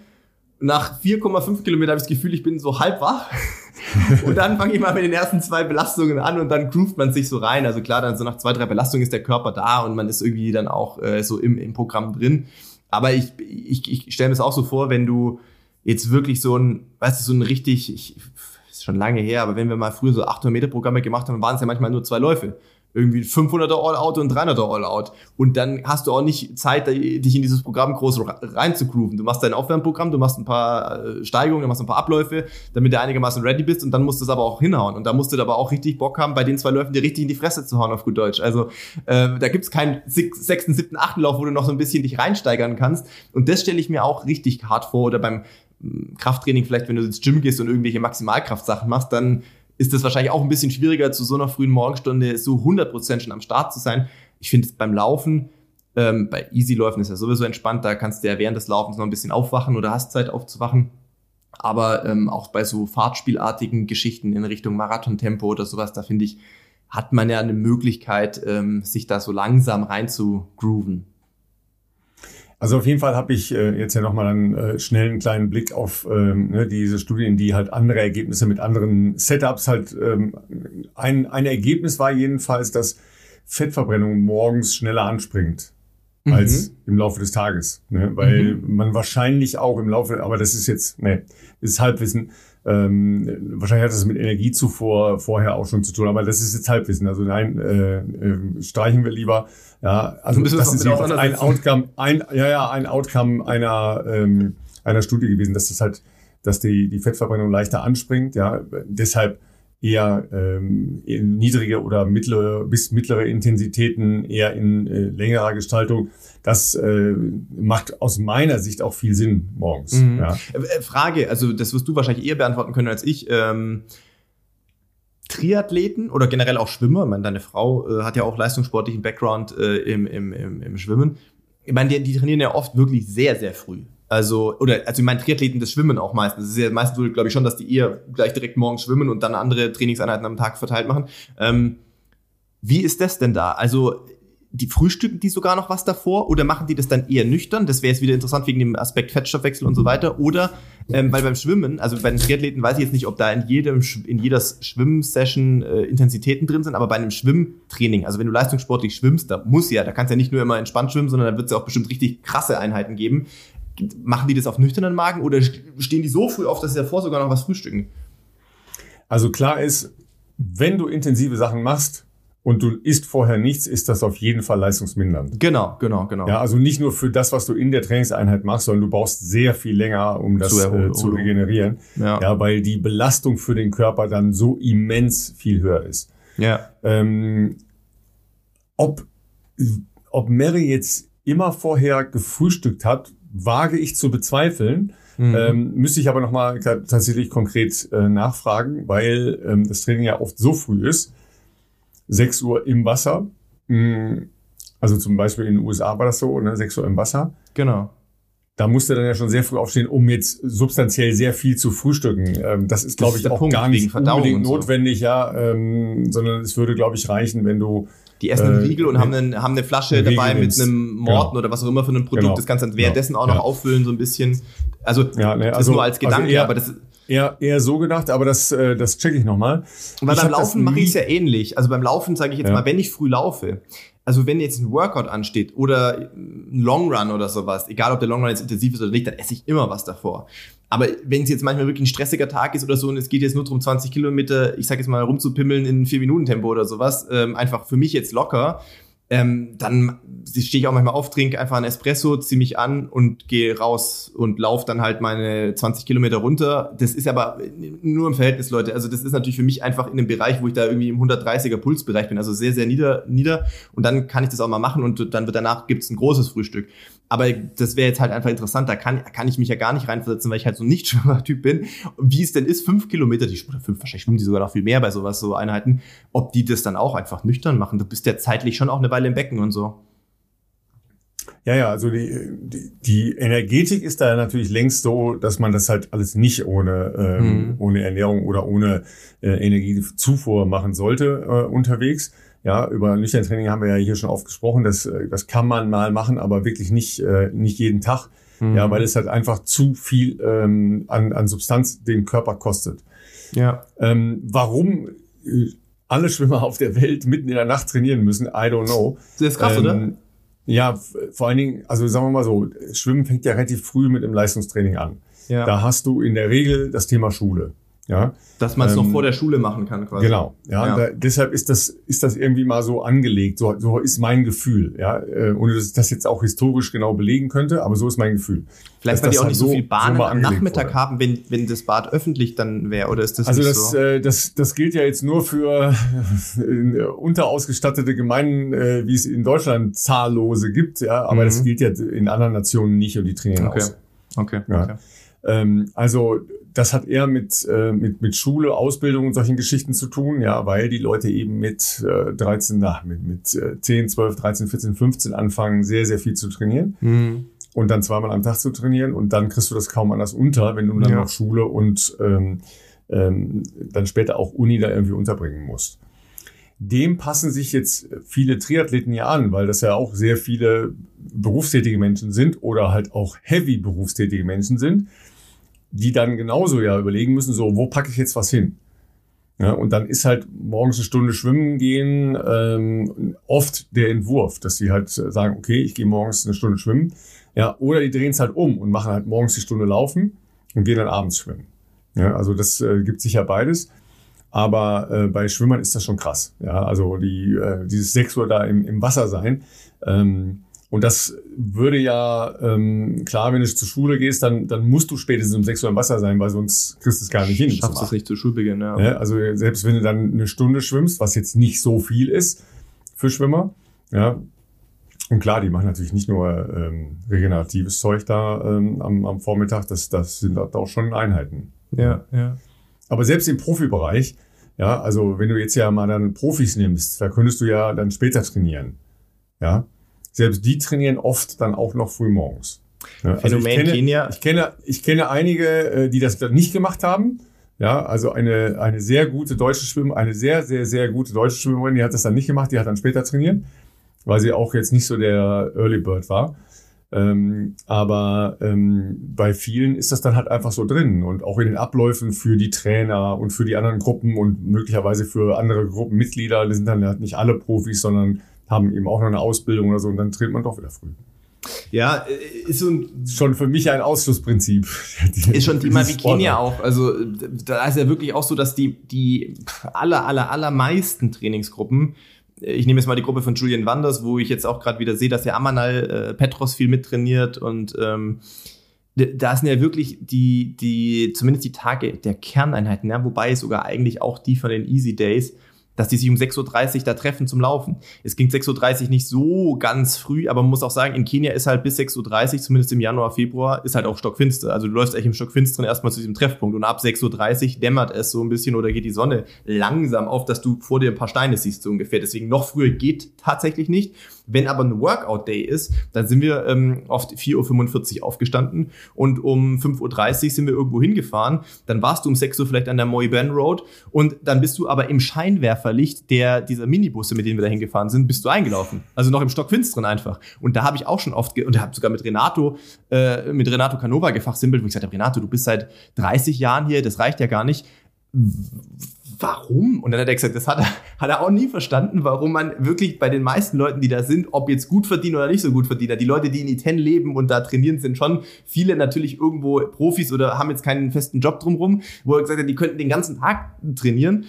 nach 4,5 Kilometer habe ich das Gefühl, ich bin so halb wach. und dann fange ich mal mit den ersten zwei Belastungen an und dann groovt man sich so rein. Also klar, dann so nach zwei, drei Belastungen ist der Körper da und man ist irgendwie dann auch äh, so im, im Programm drin. Aber ich, ich, ich stelle mir das auch so vor, wenn du jetzt wirklich so ein, weißt du, so ein richtig, ich, ist schon lange her, aber wenn wir mal früher so 800 Meter Programme gemacht haben, waren es ja manchmal nur zwei Läufe irgendwie 500er All-Out und 300er All-Out. Und dann hast du auch nicht Zeit, dich in dieses Programm groß reinzugrooven. Du machst dein Aufwärmprogramm, du machst ein paar äh, Steigungen, du machst ein paar Abläufe, damit du einigermaßen ready bist und dann musst du es aber auch hinhauen. Und da musst du aber auch richtig Bock haben, bei den zwei Läufen dir richtig in die Fresse zu hauen, auf gut Deutsch. Also äh, da gibt's keinen sechsten, siebten, achten Lauf, wo du noch so ein bisschen dich reinsteigern kannst. Und das stelle ich mir auch richtig hart vor. Oder beim hm, Krafttraining vielleicht, wenn du ins Gym gehst und irgendwelche Maximalkraftsachen machst, dann ist es wahrscheinlich auch ein bisschen schwieriger, zu so einer frühen Morgenstunde so 100% schon am Start zu sein. Ich finde es beim Laufen, ähm, bei Easy-Läufen ist ja sowieso entspannt, da kannst du ja während des Laufens noch ein bisschen aufwachen oder hast Zeit aufzuwachen. Aber ähm, auch bei so fahrtspielartigen Geschichten in Richtung Marathontempo oder sowas, da finde ich, hat man ja eine Möglichkeit, ähm, sich da so langsam rein zu grooven. Also auf jeden Fall habe ich äh, jetzt ja nochmal einen äh, schnellen kleinen Blick auf ähm, ne, diese Studien, die halt andere Ergebnisse mit anderen Setups halt. Ähm, ein, ein Ergebnis war jedenfalls, dass Fettverbrennung morgens schneller anspringt mhm. als im Laufe des Tages. Ne? Weil mhm. man wahrscheinlich auch im Laufe, aber das ist jetzt, ne, ist Halbwissen, ähm, wahrscheinlich hat das mit Energiezufuhr vorher auch schon zu tun, aber das ist jetzt Halbwissen. Also nein, äh, äh, streichen wir lieber. Ja, also das ist ein Outcome, ein, ja, ja, ein Outcome einer, ähm, einer Studie gewesen, dass das halt, dass die, die Fettverbrennung leichter anspringt. Ja, deshalb eher ähm, in niedrige oder mittlere bis mittlere Intensitäten, eher in äh, längerer Gestaltung. Das äh, macht aus meiner Sicht auch viel Sinn morgens. Mhm. Ja. Äh, Frage, also das wirst du wahrscheinlich eher beantworten können als ich. Ähm, Triathleten oder generell auch Schwimmer, ich meine, deine Frau äh, hat ja auch leistungssportlichen Background äh, im, im, im, im Schwimmen. Ich meine, die, die trainieren ja oft wirklich sehr, sehr früh. Also, oder, also ich meine, Triathleten das Schwimmen auch meistens. Es ist ja meistens glaube ich, schon, dass die eher gleich direkt morgens schwimmen und dann andere Trainingseinheiten am Tag verteilt machen. Ähm, wie ist das denn da? Also, die frühstücken die sogar noch was davor oder machen die das dann eher nüchtern? Das wäre jetzt wieder interessant wegen dem Aspekt Fettstoffwechsel und so weiter. Oder ähm, weil beim Schwimmen, also bei den Triathleten weiß ich jetzt nicht, ob da in jedem in jeder Schwimmsession äh, Intensitäten drin sind, aber bei einem Schwimmtraining, also wenn du leistungssportlich schwimmst, da muss ja, da kannst du ja nicht nur immer entspannt schwimmen, sondern da wird es ja auch bestimmt richtig krasse Einheiten geben machen die das auf nüchternen Magen oder stehen die so früh auf, dass sie davor sogar noch was frühstücken? Also klar ist, wenn du intensive Sachen machst und du isst vorher nichts, ist das auf jeden Fall leistungsmindernd. Genau, genau, genau. Ja, also nicht nur für das, was du in der Trainingseinheit machst, sondern du brauchst sehr viel länger, um das zu, äh, zu regenerieren. Ja. ja, weil die Belastung für den Körper dann so immens viel höher ist. Ja. Ähm, ob ob Mary jetzt immer vorher gefrühstückt hat, wage ich zu bezweifeln. Mhm. Ähm, müsste ich aber nochmal tatsächlich konkret äh, nachfragen, weil ähm, das Training ja oft so früh ist. 6 Uhr im Wasser. Mhm. Also zum Beispiel in den USA war das so, ne? 6 Uhr im Wasser. Genau. Da musste dann ja schon sehr früh aufstehen, um jetzt substanziell sehr viel zu frühstücken. Ähm, das ist, glaube ich, auch Punkt, gar nicht unbedingt so. notwendig, ja, ähm, sondern es würde, glaube ich, reichen, wenn du die essen einen äh, Riegel und haben, einen, haben eine Flasche dabei mit einem Morten genau. oder was auch immer für ein Produkt. Genau. Das kannst du währenddessen genau. auch noch ja. auffüllen, so ein bisschen. Also, ja, ne, also, das nur als also Gedanke, also eher, aber das Eher, eher so gedacht, aber das, äh, das checke ich nochmal. Weil beim Laufen mache ich es ja ähnlich. Also beim Laufen sage ich jetzt ja. mal, wenn ich früh laufe, also wenn jetzt ein Workout ansteht oder ein Long Run oder sowas, egal ob der Long Run jetzt intensiv ist oder nicht, dann esse ich immer was davor. Aber wenn es jetzt manchmal wirklich ein stressiger Tag ist oder so und es geht jetzt nur darum, 20 Kilometer, ich sag jetzt mal, rumzupimmeln in 4-Minuten-Tempo oder sowas, ähm, einfach für mich jetzt locker, ähm, dann stehe ich auch manchmal auf, trinke einfach ein Espresso, ziehe mich an und gehe raus und laufe dann halt meine 20 Kilometer runter. Das ist aber nur im Verhältnis, Leute. Also das ist natürlich für mich einfach in einem Bereich, wo ich da irgendwie im 130er Pulsbereich bin, also sehr, sehr nieder, nieder. Und dann kann ich das auch mal machen und dann wird danach gibt's ein großes Frühstück. Aber das wäre jetzt halt einfach interessant. Da kann, kann ich mich ja gar nicht reinversetzen, weil ich halt so ein Nicht-Schwimmer-Typ bin. Wie es denn ist, fünf Kilometer, die oder fünf, wahrscheinlich schwimmen die sogar noch viel mehr bei sowas, so Einheiten, ob die das dann auch einfach nüchtern machen. Du bist ja zeitlich schon auch eine Weile im Becken und so. Ja, ja, also die, die, die Energetik ist da natürlich längst so, dass man das halt alles nicht ohne, ähm, mhm. ohne Ernährung oder ohne äh, Energiezufuhr machen sollte äh, unterwegs. Ja, über Nüchtern-Training haben wir ja hier schon oft gesprochen. Das, äh, das kann man mal machen, aber wirklich nicht, äh, nicht jeden Tag. Mhm. Ja, weil es halt einfach zu viel ähm, an, an Substanz den Körper kostet. Ja. Ähm, warum äh, alle Schwimmer auf der Welt mitten in der Nacht trainieren müssen, I don't know. Das ist krass, ähm, oder? Ja, vor allen Dingen, also sagen wir mal so, Schwimmen fängt ja relativ früh mit dem Leistungstraining an. Ja. Da hast du in der Regel das Thema Schule. Ja. Dass man es ähm, noch vor der Schule machen kann, quasi. Genau, ja. ja. Da, deshalb ist das, ist das irgendwie mal so angelegt. So, so ist mein Gefühl, ja. Äh, ohne dass ich das jetzt auch historisch genau belegen könnte, aber so ist mein Gefühl. Vielleicht, weil die auch halt nicht so, so viel Bahnen so am Nachmittag wurde. haben, wenn, wenn das Bad öffentlich dann wäre, oder ist das Also nicht das, so? äh, das, das gilt ja jetzt nur für äh, unterausgestattete Gemeinden, äh, wie es in Deutschland zahllose gibt, ja. Aber mhm. das gilt ja in anderen Nationen nicht und die trainieren okay. aus. Okay, ja. okay. Ähm, also das hat eher mit, äh, mit, mit Schule, Ausbildung und solchen Geschichten zu tun, ja, weil die Leute eben mit äh, 13, nach, mit, mit äh, 10, 12, 13, 14, 15 anfangen, sehr, sehr viel zu trainieren. Mhm. Und dann zweimal am Tag zu trainieren und dann kriegst du das kaum anders unter, wenn du dann ja. noch Schule und ähm, ähm, dann später auch Uni da irgendwie unterbringen musst. Dem passen sich jetzt viele Triathleten ja an, weil das ja auch sehr viele berufstätige Menschen sind oder halt auch heavy berufstätige Menschen sind die dann genauso ja überlegen müssen, so, wo packe ich jetzt was hin? Ja, und dann ist halt morgens eine Stunde schwimmen gehen ähm, oft der Entwurf, dass sie halt sagen, okay, ich gehe morgens eine Stunde schwimmen. Ja, oder die drehen es halt um und machen halt morgens die Stunde laufen und gehen dann abends schwimmen. Ja, also das äh, gibt sicher beides. Aber äh, bei Schwimmern ist das schon krass. Ja, also die, äh, dieses 6 Uhr da im, im Wasser sein. Ähm, und das würde ja, ähm, klar, wenn du zur Schule gehst, dann, dann musst du spätestens um 6 Uhr im Wasser sein, weil sonst kriegst du es gar nicht hin. Schaffst es nicht zu Schulbeginn, ja. ja. Also selbst wenn du dann eine Stunde schwimmst, was jetzt nicht so viel ist für Schwimmer, ja. Und klar, die machen natürlich nicht nur ähm, regeneratives Zeug da ähm, am, am Vormittag, das, das sind auch schon Einheiten. Ja, ja. Aber selbst im Profibereich, ja, also wenn du jetzt ja mal dann Profis nimmst, da könntest du ja dann später trainieren. Ja, selbst die trainieren oft dann auch noch früh morgens. Ja, also ich kenne, ich kenne, ich kenne einige, äh, die das nicht gemacht haben. Ja, also eine, eine sehr gute deutsche Schwimmerin, eine sehr, sehr, sehr gute deutsche Schwimmerin, die hat das dann nicht gemacht, die hat dann später trainiert, weil sie auch jetzt nicht so der Early Bird war. Ähm, aber ähm, bei vielen ist das dann halt einfach so drin und auch in den Abläufen für die Trainer und für die anderen Gruppen und möglicherweise für andere Gruppenmitglieder, die sind dann halt nicht alle Profis, sondern haben eben auch noch eine Ausbildung oder so und dann trainiert man doch wieder früh. Ja, äh, ist so ein, schon für mich ein Ausschlussprinzip. Ist schon Thema Kenia auch. Also da ist ja wirklich auch so, dass die die aller aller allermeisten Trainingsgruppen ich nehme jetzt mal die Gruppe von Julian Wanders, wo ich jetzt auch gerade wieder sehe, dass der Amanal äh, Petros viel mittrainiert und ähm, da sind ja wirklich die, die, zumindest die Tage der Kerneinheiten, ja, wobei sogar eigentlich auch die von den Easy Days, dass die sich um 6.30 Uhr da treffen zum Laufen. Es klingt 6.30 Uhr nicht so ganz früh, aber man muss auch sagen, in Kenia ist halt bis 6.30 Uhr, zumindest im Januar, Februar, ist halt auch stockfinster. Also du läufst eigentlich im Stockfinsteren erstmal zu diesem Treffpunkt und ab 6.30 Uhr dämmert es so ein bisschen oder geht die Sonne langsam auf, dass du vor dir ein paar Steine siehst, so ungefähr. Deswegen noch früher geht tatsächlich nicht. Wenn aber ein Workout-Day ist, dann sind wir ähm, oft 4.45 Uhr aufgestanden und um 5.30 Uhr sind wir irgendwo hingefahren. Dann warst du um 6 Uhr vielleicht an der Moiben Road und dann bist du aber im Scheinwerferlicht der, dieser Minibusse, mit denen wir da hingefahren sind, bist du eingelaufen. Also noch im Stockfinsteren einfach. Und da habe ich auch schon oft, und habe sogar mit Renato, äh, mit Renato Canova gefachsimpelt, wo ich gesagt habe, Renato, du bist seit 30 Jahren hier, das reicht ja gar nicht warum? Und dann hat er gesagt, das hat er, hat er auch nie verstanden, warum man wirklich bei den meisten Leuten, die da sind, ob jetzt gut verdienen oder nicht so gut verdienen. Die Leute, die in Iten leben und da trainieren, sind schon viele natürlich irgendwo Profis oder haben jetzt keinen festen Job drumherum, wo er gesagt hat, die könnten den ganzen Tag trainieren.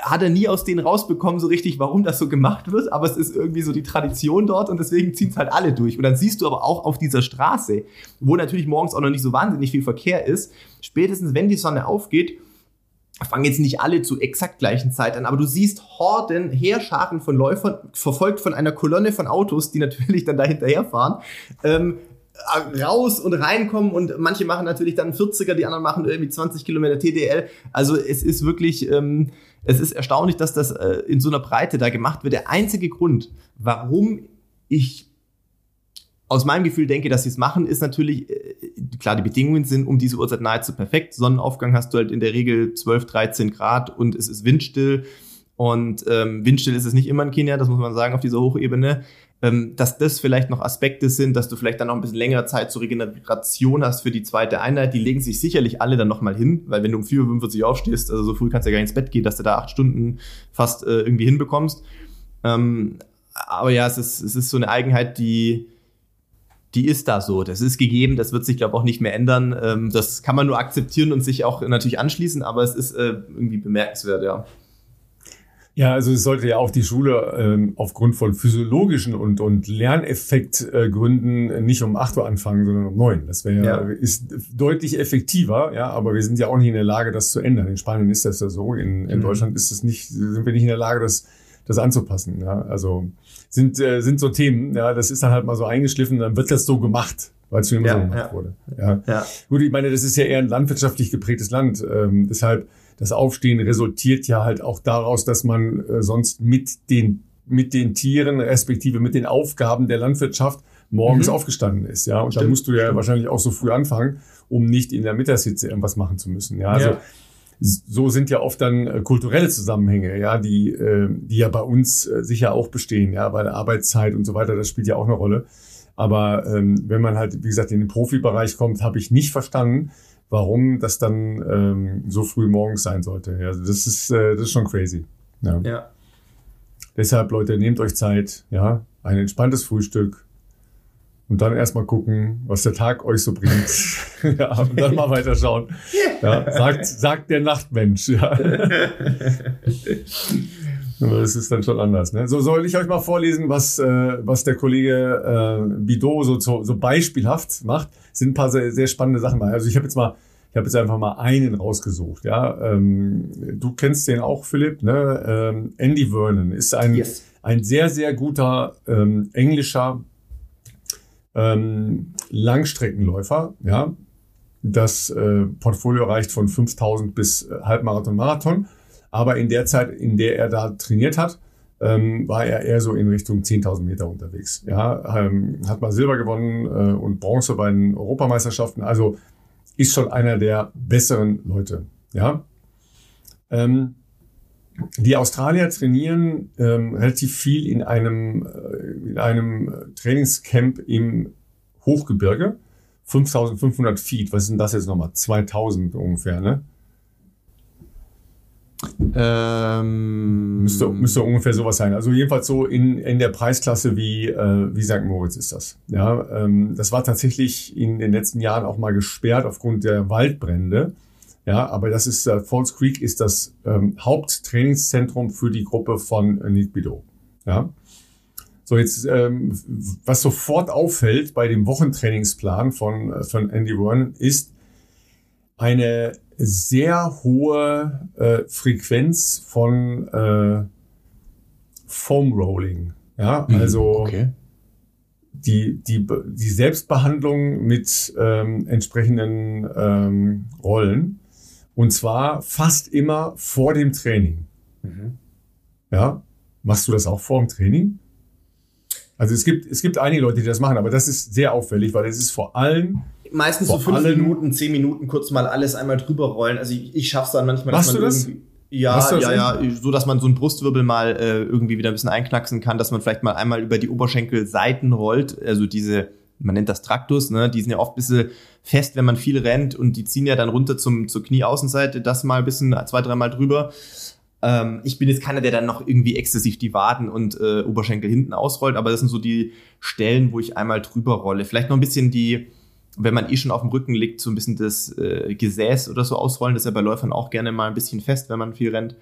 Hat er nie aus denen rausbekommen, so richtig, warum das so gemacht wird, aber es ist irgendwie so die Tradition dort und deswegen ziehen es halt alle durch. Und dann siehst du aber auch auf dieser Straße, wo natürlich morgens auch noch nicht so wahnsinnig viel Verkehr ist, spätestens wenn die Sonne aufgeht, fangen jetzt nicht alle zu exakt gleichen Zeit an, aber du siehst Horden, Heerscharen von Läufern, verfolgt von einer Kolonne von Autos, die natürlich dann da hinterherfahren, ähm, raus und reinkommen und manche machen natürlich dann 40er, die anderen machen irgendwie 20 Kilometer TDL. Also es ist wirklich, ähm, es ist erstaunlich, dass das äh, in so einer Breite da gemacht wird. Der einzige Grund, warum ich aus meinem Gefühl denke, dass sie es machen, ist natürlich, äh, klar, die Bedingungen sind um diese Uhrzeit nahezu perfekt. Sonnenaufgang hast du halt in der Regel 12, 13 Grad und es ist windstill. Und ähm, windstill ist es nicht immer in Kenia, das muss man sagen, auf dieser Hochebene. Ähm, dass das vielleicht noch Aspekte sind, dass du vielleicht dann noch ein bisschen längere Zeit zur Regeneration hast für die zweite Einheit. Die legen sich sicherlich alle dann nochmal hin, weil wenn du um 4.45 Uhr aufstehst, also so früh kannst du ja gar nicht ins Bett gehen, dass du da acht Stunden fast äh, irgendwie hinbekommst. Ähm, aber ja, es ist, es ist so eine Eigenheit, die, die ist da so. Das ist gegeben, das wird sich, glaube ich, auch nicht mehr ändern. Ähm, das kann man nur akzeptieren und sich auch natürlich anschließen, aber es ist äh, irgendwie bemerkenswert, ja. Ja, also es sollte ja auch die Schule ähm, aufgrund von physiologischen und, und Lerneffektgründen äh, nicht um 8 Uhr anfangen, sondern um 9. Das wäre ja. ist deutlich effektiver, ja, aber wir sind ja auch nicht in der Lage, das zu ändern. In Spanien ist das ja so, in, in mhm. Deutschland ist es nicht, sind wir nicht in der Lage, das, das anzupassen. Ja. Also sind, äh, sind so Themen, ja, das ist dann halt mal so eingeschliffen, dann wird das so gemacht, weil es schon immer ja, so gemacht ja. wurde. Ja. ja. Gut, ich meine, das ist ja eher ein landwirtschaftlich geprägtes Land. Ähm, deshalb, das Aufstehen resultiert ja halt auch daraus, dass man äh, sonst mit den, mit den Tieren, respektive mit den Aufgaben der Landwirtschaft morgens mhm. aufgestanden ist. Ja, und da musst du ja stimmt. wahrscheinlich auch so früh anfangen, um nicht in der Mittagshitze irgendwas machen zu müssen. Ja, also ja so sind ja oft dann äh, kulturelle Zusammenhänge, ja, die, äh, die ja bei uns äh, sicher auch bestehen, ja, bei der Arbeitszeit und so weiter, das spielt ja auch eine Rolle. Aber ähm, wenn man halt, wie gesagt, in den Profibereich kommt, habe ich nicht verstanden, warum das dann ähm, so früh morgens sein sollte. Ja, also das ist, äh, das ist schon crazy. Ja. ja. Deshalb, Leute, nehmt euch Zeit, ja, ein entspanntes Frühstück, und dann erstmal gucken, was der Tag euch so bringt. ja, und dann mal weiterschauen. Ja, sagt, sagt der Nachtmensch. Ja. Das ist dann schon anders. Ne? So soll ich euch mal vorlesen, was, äh, was der Kollege äh, Bidot so, so, so beispielhaft macht. Das sind ein paar sehr, sehr spannende Sachen. Also ich habe jetzt mal, ich habe jetzt einfach mal einen rausgesucht. Ja, ähm, du kennst den auch, Philipp. Ne? Ähm, Andy Vernon ist ein yes. ein sehr sehr guter ähm, englischer ähm, Langstreckenläufer, ja. Das äh, Portfolio reicht von 5000 bis äh, Halbmarathon, Marathon. Aber in der Zeit, in der er da trainiert hat, ähm, war er eher so in Richtung 10.000 Meter unterwegs. Ja, ähm, hat mal Silber gewonnen äh, und Bronze bei den Europameisterschaften. Also ist schon einer der besseren Leute. Ja. Ähm, die Australier trainieren ähm, relativ viel in einem, äh, in einem Trainingscamp im Hochgebirge. 5500 Feet, was sind das jetzt nochmal? 2000 ungefähr, ne? Ähm, müsste, müsste ungefähr sowas sein. Also jedenfalls so in, in der Preisklasse wie, äh, wie St. Moritz ist das. Ja, ähm, das war tatsächlich in den letzten Jahren auch mal gesperrt aufgrund der Waldbrände. Ja, aber das ist, äh, Falls Creek ist das ähm, Haupttrainingszentrum für die Gruppe von äh, Nick Bidot. Ja. So, jetzt, ähm, was sofort auffällt bei dem Wochentrainingsplan von, äh, von Andy Warren ist eine sehr hohe äh, Frequenz von, äh, Foam Rolling. Ja, mhm, also okay. die, die, die Selbstbehandlung mit ähm, entsprechenden ähm, Rollen. Und zwar fast immer vor dem Training. Mhm. Ja, machst du das auch vor dem Training? Also es gibt, es gibt einige Leute, die das machen, aber das ist sehr auffällig, weil es ist vor allem meistens so fünf Minuten, zehn Minuten kurz mal alles einmal drüber rollen. Also ich, ich schaff's dann manchmal, dass Machst man du das? Ja, ja, ja, so dass man so einen Brustwirbel mal äh, irgendwie wieder ein bisschen einknacksen kann, dass man vielleicht mal einmal über die Oberschenkelseiten rollt, also diese man nennt das Traktus, ne? Die sind ja oft ein bisschen fest, wenn man viel rennt und die ziehen ja dann runter zum, zur Knieaußenseite, das mal ein bisschen zwei, dreimal drüber. Ähm, ich bin jetzt keiner, der dann noch irgendwie exzessiv die Waden und äh, Oberschenkel hinten ausrollt, aber das sind so die Stellen, wo ich einmal drüber rolle. Vielleicht noch ein bisschen die, wenn man eh schon auf dem Rücken liegt, so ein bisschen das äh, Gesäß oder so ausrollen. Das ist ja bei Läufern auch gerne mal ein bisschen fest, wenn man viel rennt.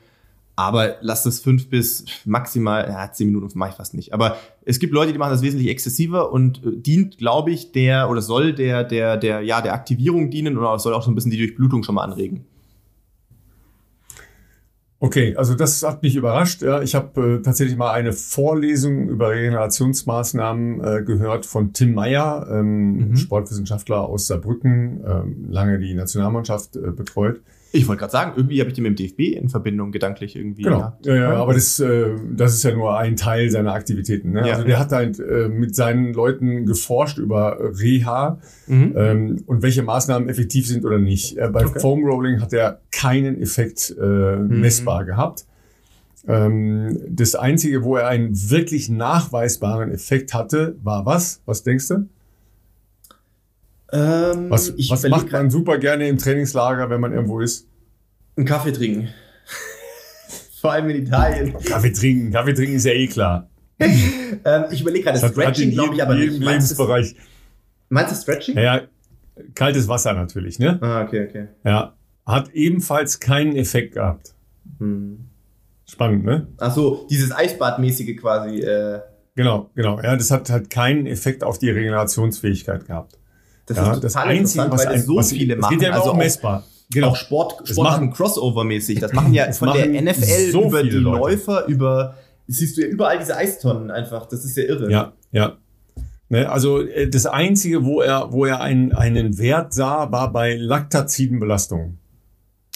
Aber lass das fünf bis maximal, ja, zehn Minuten mache ich fast nicht. Aber es gibt Leute, die machen das wesentlich exzessiver und äh, dient, glaube ich, der oder soll der, der, der, ja, der Aktivierung dienen oder soll auch so ein bisschen die Durchblutung schon mal anregen. Okay, also das hat mich überrascht. Ja. Ich habe äh, tatsächlich mal eine Vorlesung über Regenerationsmaßnahmen äh, gehört von Tim Meyer, ähm, mhm. Sportwissenschaftler aus Saarbrücken, ähm, lange die Nationalmannschaft äh, betreut. Ich wollte gerade sagen, irgendwie habe ich die mit dem DFB in Verbindung gedanklich irgendwie. Genau, ja, ja, aber das, äh, das ist ja nur ein Teil seiner Aktivitäten. Ne? Ja. Also der hat halt äh, mit seinen Leuten geforscht über Reha mhm. ähm, und welche Maßnahmen effektiv sind oder nicht. Äh, bei okay. Foam Rolling hat er keinen Effekt äh, mhm. messbar gehabt. Ähm, das Einzige, wo er einen wirklich nachweisbaren Effekt hatte, war was? Was denkst du? Ähm, was was macht man super gerne im Trainingslager, wenn man irgendwo ist? Einen Kaffee trinken. Vor allem in Italien. Kaffee trinken, Kaffee trinken ist ja eh klar. ähm, ich überlege gerade, Stretching glaube ich aber nicht. Lebensbereich. Meinst du Stretching? Ja, ja, kaltes Wasser natürlich, ne? Ah, okay, okay. Ja, hat ebenfalls keinen Effekt gehabt. Hm. Spannend, ne? Ach so, dieses Eisbadmäßige quasi. Äh. Genau, genau. Ja, das hat halt keinen Effekt auf die Regenerationsfähigkeit gehabt. Das ja, ist das Einzige, was, ein, so was viele machen. Das geht ja also auch messbar. Genau. Auch Sport, Sport machen Crossover-mäßig. Das machen ja von machen der NFL so über die Leute. Läufer, über, siehst du ja überall diese Eistonnen einfach. Das ist ja irre. Ja, ja. Ne, also äh, das Einzige, wo er, wo er einen, einen Wert sah, war bei Laktazidenbelastung.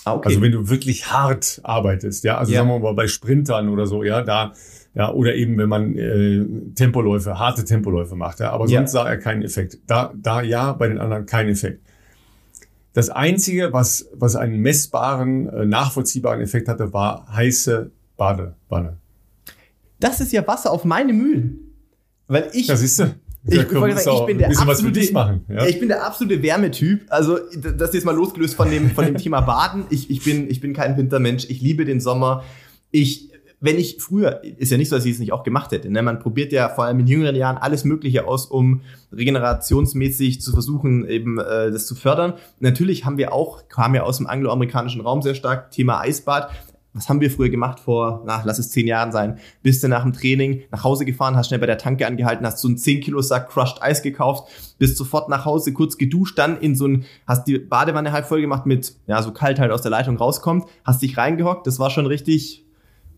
Ah, okay. Also wenn du wirklich hart arbeitest, ja, also ja. sagen wir mal bei Sprintern oder so, ja, da ja, oder eben, wenn man äh, Tempoläufe, harte Tempoläufe macht. Ja, aber ja. sonst sah er keinen Effekt. Da, da ja, bei den anderen kein Effekt. Das Einzige, was, was einen messbaren, äh, nachvollziehbaren Effekt hatte, war heiße Badewanne. Das ist ja Wasser auf meine Mühlen. Weil ich. Das ist du. Ich, ich, ich, bin der absolute, machen, ja? ich bin der absolute Wärmetyp. Also das ist jetzt mal losgelöst von dem von dem Thema Baden. Ich, ich bin ich bin kein Wintermensch. Ich liebe den Sommer. Ich wenn ich früher, ist ja nicht so, dass ich es nicht auch gemacht hätte. Ne? Man probiert ja vor allem in jüngeren Jahren alles Mögliche aus, um regenerationsmäßig zu versuchen, eben äh, das zu fördern. Natürlich haben wir auch, kam ja aus dem angloamerikanischen Raum sehr stark, Thema Eisbad. Was haben wir früher gemacht vor, na, lass es zehn Jahren sein? Bist du nach dem Training nach Hause gefahren, hast schnell bei der Tanke angehalten, hast so einen 10 Kilo Sack Crushed Eis gekauft, bist sofort nach Hause, kurz geduscht, dann in so ein, hast die Badewanne halb voll gemacht mit, ja, so kalt halt aus der Leitung rauskommt, hast dich reingehockt, das war schon richtig,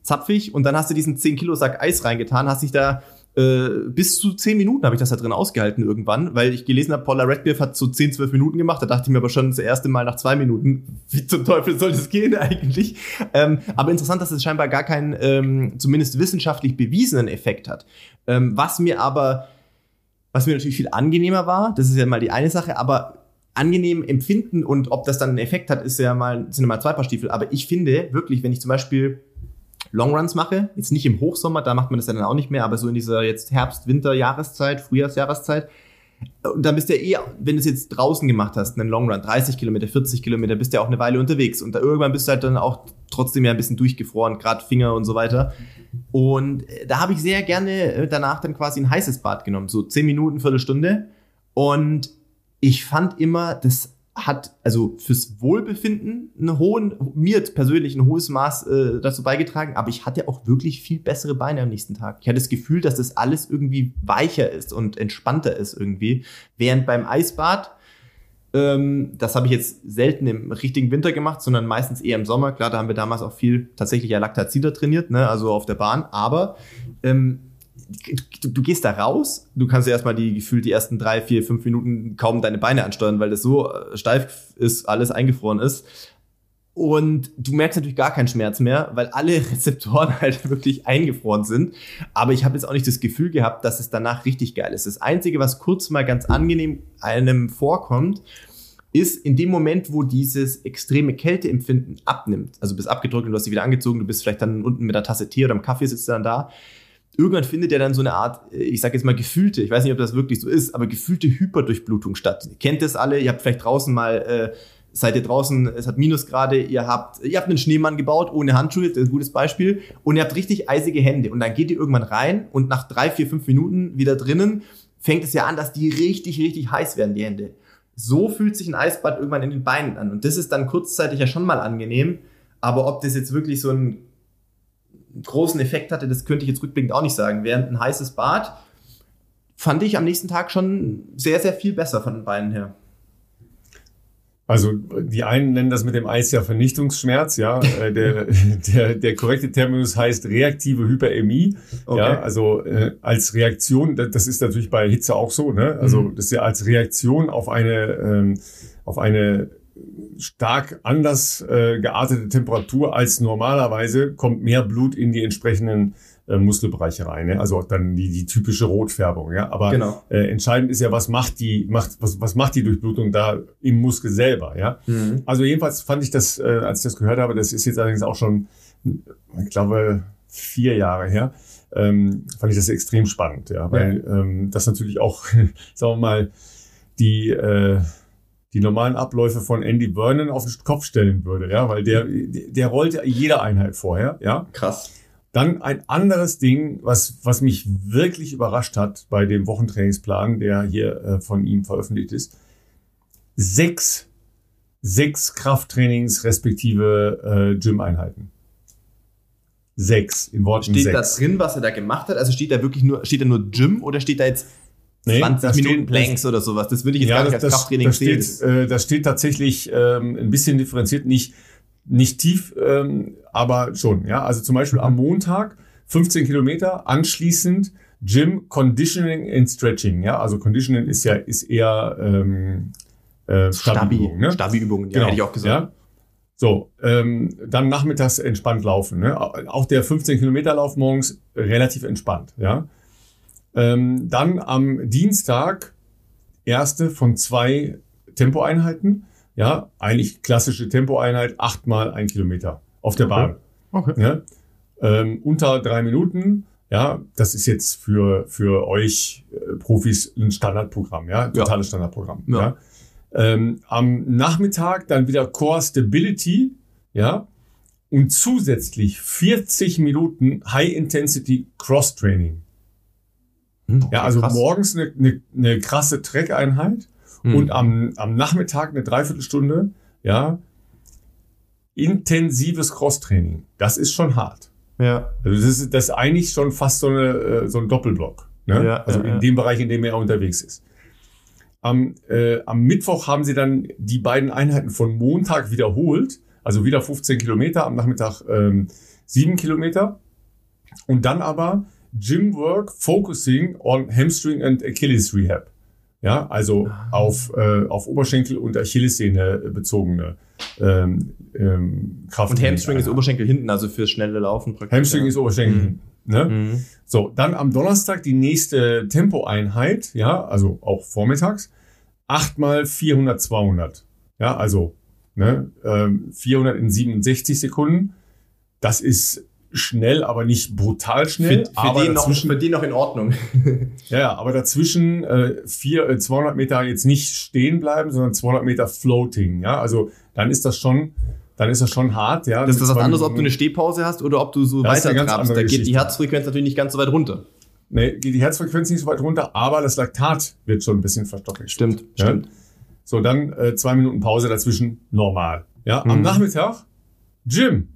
zapfig und dann hast du diesen 10 Kilo Sack Eis reingetan, hast dich da äh, bis zu 10 Minuten habe ich das da drin ausgehalten irgendwann, weil ich gelesen habe, Paula Redbeard hat so 10, 12 Minuten gemacht. Da dachte ich mir aber schon das erste Mal nach zwei Minuten, wie zum Teufel soll das gehen eigentlich? Ähm, aber interessant, dass es scheinbar gar keinen, ähm, zumindest wissenschaftlich bewiesenen Effekt hat. Ähm, was mir aber, was mir natürlich viel angenehmer war, das ist ja mal die eine Sache, aber angenehm empfinden und ob das dann einen Effekt hat, ist ja mal, sind ja mal zwei Paar Stiefel. Aber ich finde wirklich, wenn ich zum Beispiel Longruns mache, jetzt nicht im Hochsommer, da macht man das dann auch nicht mehr, aber so in dieser jetzt Herbst-Winter-Jahreszeit, Frühjahrsjahreszeit, und dann bist du ja eh, wenn du es jetzt draußen gemacht hast, einen Longrun, 30 Kilometer, 40 Kilometer, bist du ja auch eine Weile unterwegs. Und da irgendwann bist du halt dann auch trotzdem ja ein bisschen durchgefroren, gerade Finger und so weiter. Und äh, da habe ich sehr gerne äh, danach dann quasi ein heißes Bad genommen, so 10 Minuten, Viertelstunde. Und ich fand immer, das hat also fürs Wohlbefinden einen hohen, mir persönlich ein hohes Maß äh, dazu beigetragen, aber ich hatte auch wirklich viel bessere Beine am nächsten Tag. Ich hatte das Gefühl, dass das alles irgendwie weicher ist und entspannter ist irgendwie. Während beim Eisbad Ähm, das habe ich jetzt selten im richtigen Winter gemacht, sondern meistens eher im Sommer. Klar, da haben wir damals auch viel tatsächlich ja Lactazida trainiert, ne? also auf der Bahn. Aber ähm, du, du, gehst da raus, du kannst ja erstmal die gefühlt die ersten drei, vier, fünf Minuten kaum deine Beine ansteuern, weil das so äh, steif ist, alles eingefroren ist. Und du merkst natürlich gar keinen Schmerz mehr, weil alle Rezeptoren halt wirklich eingefroren sind. Aber ich habe jetzt auch nicht das Gefühl gehabt, dass es danach richtig geil ist. Das Einzige, was kurz mal ganz angenehm einem vorkommt, ist in dem Moment, wo dieses extreme Kälteempfinden abnimmt. Also bist abgedrückt und du hast dich wieder angezogen, du bist vielleicht dann unten mit einer Tasse Tee oder einem Kaffee sitzt dann da. Irgendwann findet ja dann so eine Art, ich sage jetzt mal gefühlte, ich weiß nicht, ob das wirklich so ist, aber gefühlte Hyperdurchblutung statt. Ihr kennt das alle, ihr habt vielleicht draußen mal äh, seid ihr draußen, es hat Minusgrade, ihr habt, ihr habt einen Schneemann gebaut ohne Handschuhe, das ist ein gutes Beispiel, und ihr habt richtig eisige Hände. Und dann geht ihr irgendwann rein und nach drei, vier, fünf Minuten wieder drinnen fängt es ja an, dass die richtig, richtig heiß werden, die Hände. So fühlt sich ein Eisbad irgendwann in den Beinen an. Und das ist dann kurzzeitig ja schon mal angenehm. Aber ob das jetzt wirklich so einen großen Effekt hatte, das könnte ich jetzt rückblickend auch nicht sagen. Während ein heißes Bad fand ich am nächsten Tag schon sehr, sehr viel besser von den Beinen her. Also die einen nennen das mit dem Eis ja Vernichtungsschmerz, ja. Äh, der, der, der korrekte Terminus heißt reaktive Hyperämie. Okay. Ja, also äh, als Reaktion, das ist natürlich bei Hitze auch so, ne? Also mhm. das ist ja als Reaktion auf eine, ähm, auf eine stark anders äh, geartete Temperatur als normalerweise kommt mehr Blut in die entsprechenden äh, Muskelbereiche rein. Ne? Also dann die, die typische Rotfärbung. Ja, aber genau. äh, entscheidend ist ja, was macht die, macht was, was macht die Durchblutung da im Muskel selber. Ja, mhm. also jedenfalls fand ich das, äh, als ich das gehört habe, das ist jetzt allerdings auch schon, ich glaube, vier Jahre her. Ähm, fand ich das extrem spannend, ja, weil ja. Ähm, das natürlich auch, sagen wir mal, die äh, die normalen Abläufe von Andy Vernon auf den Kopf stellen würde, ja, weil der der rollte jede Einheit vorher, ja. Krass. Dann ein anderes Ding, was, was mich wirklich überrascht hat bei dem Wochentrainingsplan, der hier äh, von ihm veröffentlicht ist. Sechs, sechs Krafttrainings respektive äh, Gym-Einheiten. Sechs, in Worten Steht sechs. da drin, was er da gemacht hat? Also steht da wirklich nur, steht da nur Gym oder steht da jetzt 20 nee, Minuten Planks oder sowas? Das würde ich jetzt ja, gar nicht das, als Krafttraining das, das sehen. Steht, äh, das steht tatsächlich ähm, ein bisschen differenziert, nicht nicht tief, ähm, aber schon. Ja, also zum Beispiel am Montag 15 Kilometer, anschließend Gym, Conditioning and Stretching. Ja, also Conditioning ist ja ist eher ähm, äh, Stabi-Übungen. Ne? Stabi-Übungen, ja, genau. hätte ich auch gesagt. Ja? So, ähm, dann nachmittags entspannt laufen. Ne? Auch der 15 Kilometer Lauf morgens relativ entspannt. Ja. Ähm, dann am Dienstag erste von zwei Tempoeinheiten. Ja, eigentlich klassische Tempoeinheit, achtmal ein Kilometer auf der okay. Bahn. Okay. Ja, ähm, unter drei Minuten. Ja, das ist jetzt für, für euch äh, Profis ein Standardprogramm, ja, totales ja. Standardprogramm. Ja. ja. Ähm, am Nachmittag dann wieder Core Stability, ja, und zusätzlich 40 Minuten High Intensity Cross Training. Hm, okay, ja, also krass. morgens eine, eine, eine krasse Track-Einheit mhm. und am, am Nachmittag eine Dreiviertelstunde, ja, intensives Crosstraining. Das ist schon hart. Ja. Also das ist, das ist eigentlich schon fast so, eine, äh, so ein Doppelblock. Ne? Ja, also ja, in dem Bereich, in dem er unterwegs ist. Am, äh, am Mittwoch haben sie dann die beiden Einheiten von Montag wiederholt. Also wieder 15 Kilometer, am Nachmittag ähm, 7 Kilometer. Und dann aber Gym Work Focusing on Hamstring and Achilles Rehab. Ja, also ah. auf, äh, auf Oberschenkel und Achillessehne bezogene ähm, ähm, Kraft. Und Hamstring ist Oberschenkel hinten, also fürs schnelle Laufen praktisch. Hamstring ja. ist Oberschenkel mhm. hinten. Ne? Mhm. So, dann am Donnerstag die nächste Tempoeinheit, ja, also auch vormittags. Achtmal 400, 200. Ja, also ne, ähm, 400 in 67 Sekunden. Das ist schnell, aber nicht brutal schnell. Für, für, aber den, noch, für den noch in Ordnung. ja, aber dazwischen äh, vier, äh, 200 Meter jetzt nicht stehen bleiben, sondern 200 Meter floating. Ja, also dann ist das schon, dann ist das schon hart. Ja, das ist was anderes, ob du eine Stehpause hast oder ob du so weiter trabst. Da geht die Herzfrequenz natürlich nicht ganz so weit runter. Nee, geht die Herzfrequenz nicht so weit runter, aber das Laktat wird schon ein bisschen verstoffwechselt. Stimmt, ja? stimmt. So, dann äh, zwei Minuten Pause dazwischen, normal. Ja, mhm. am Nachmittag Gym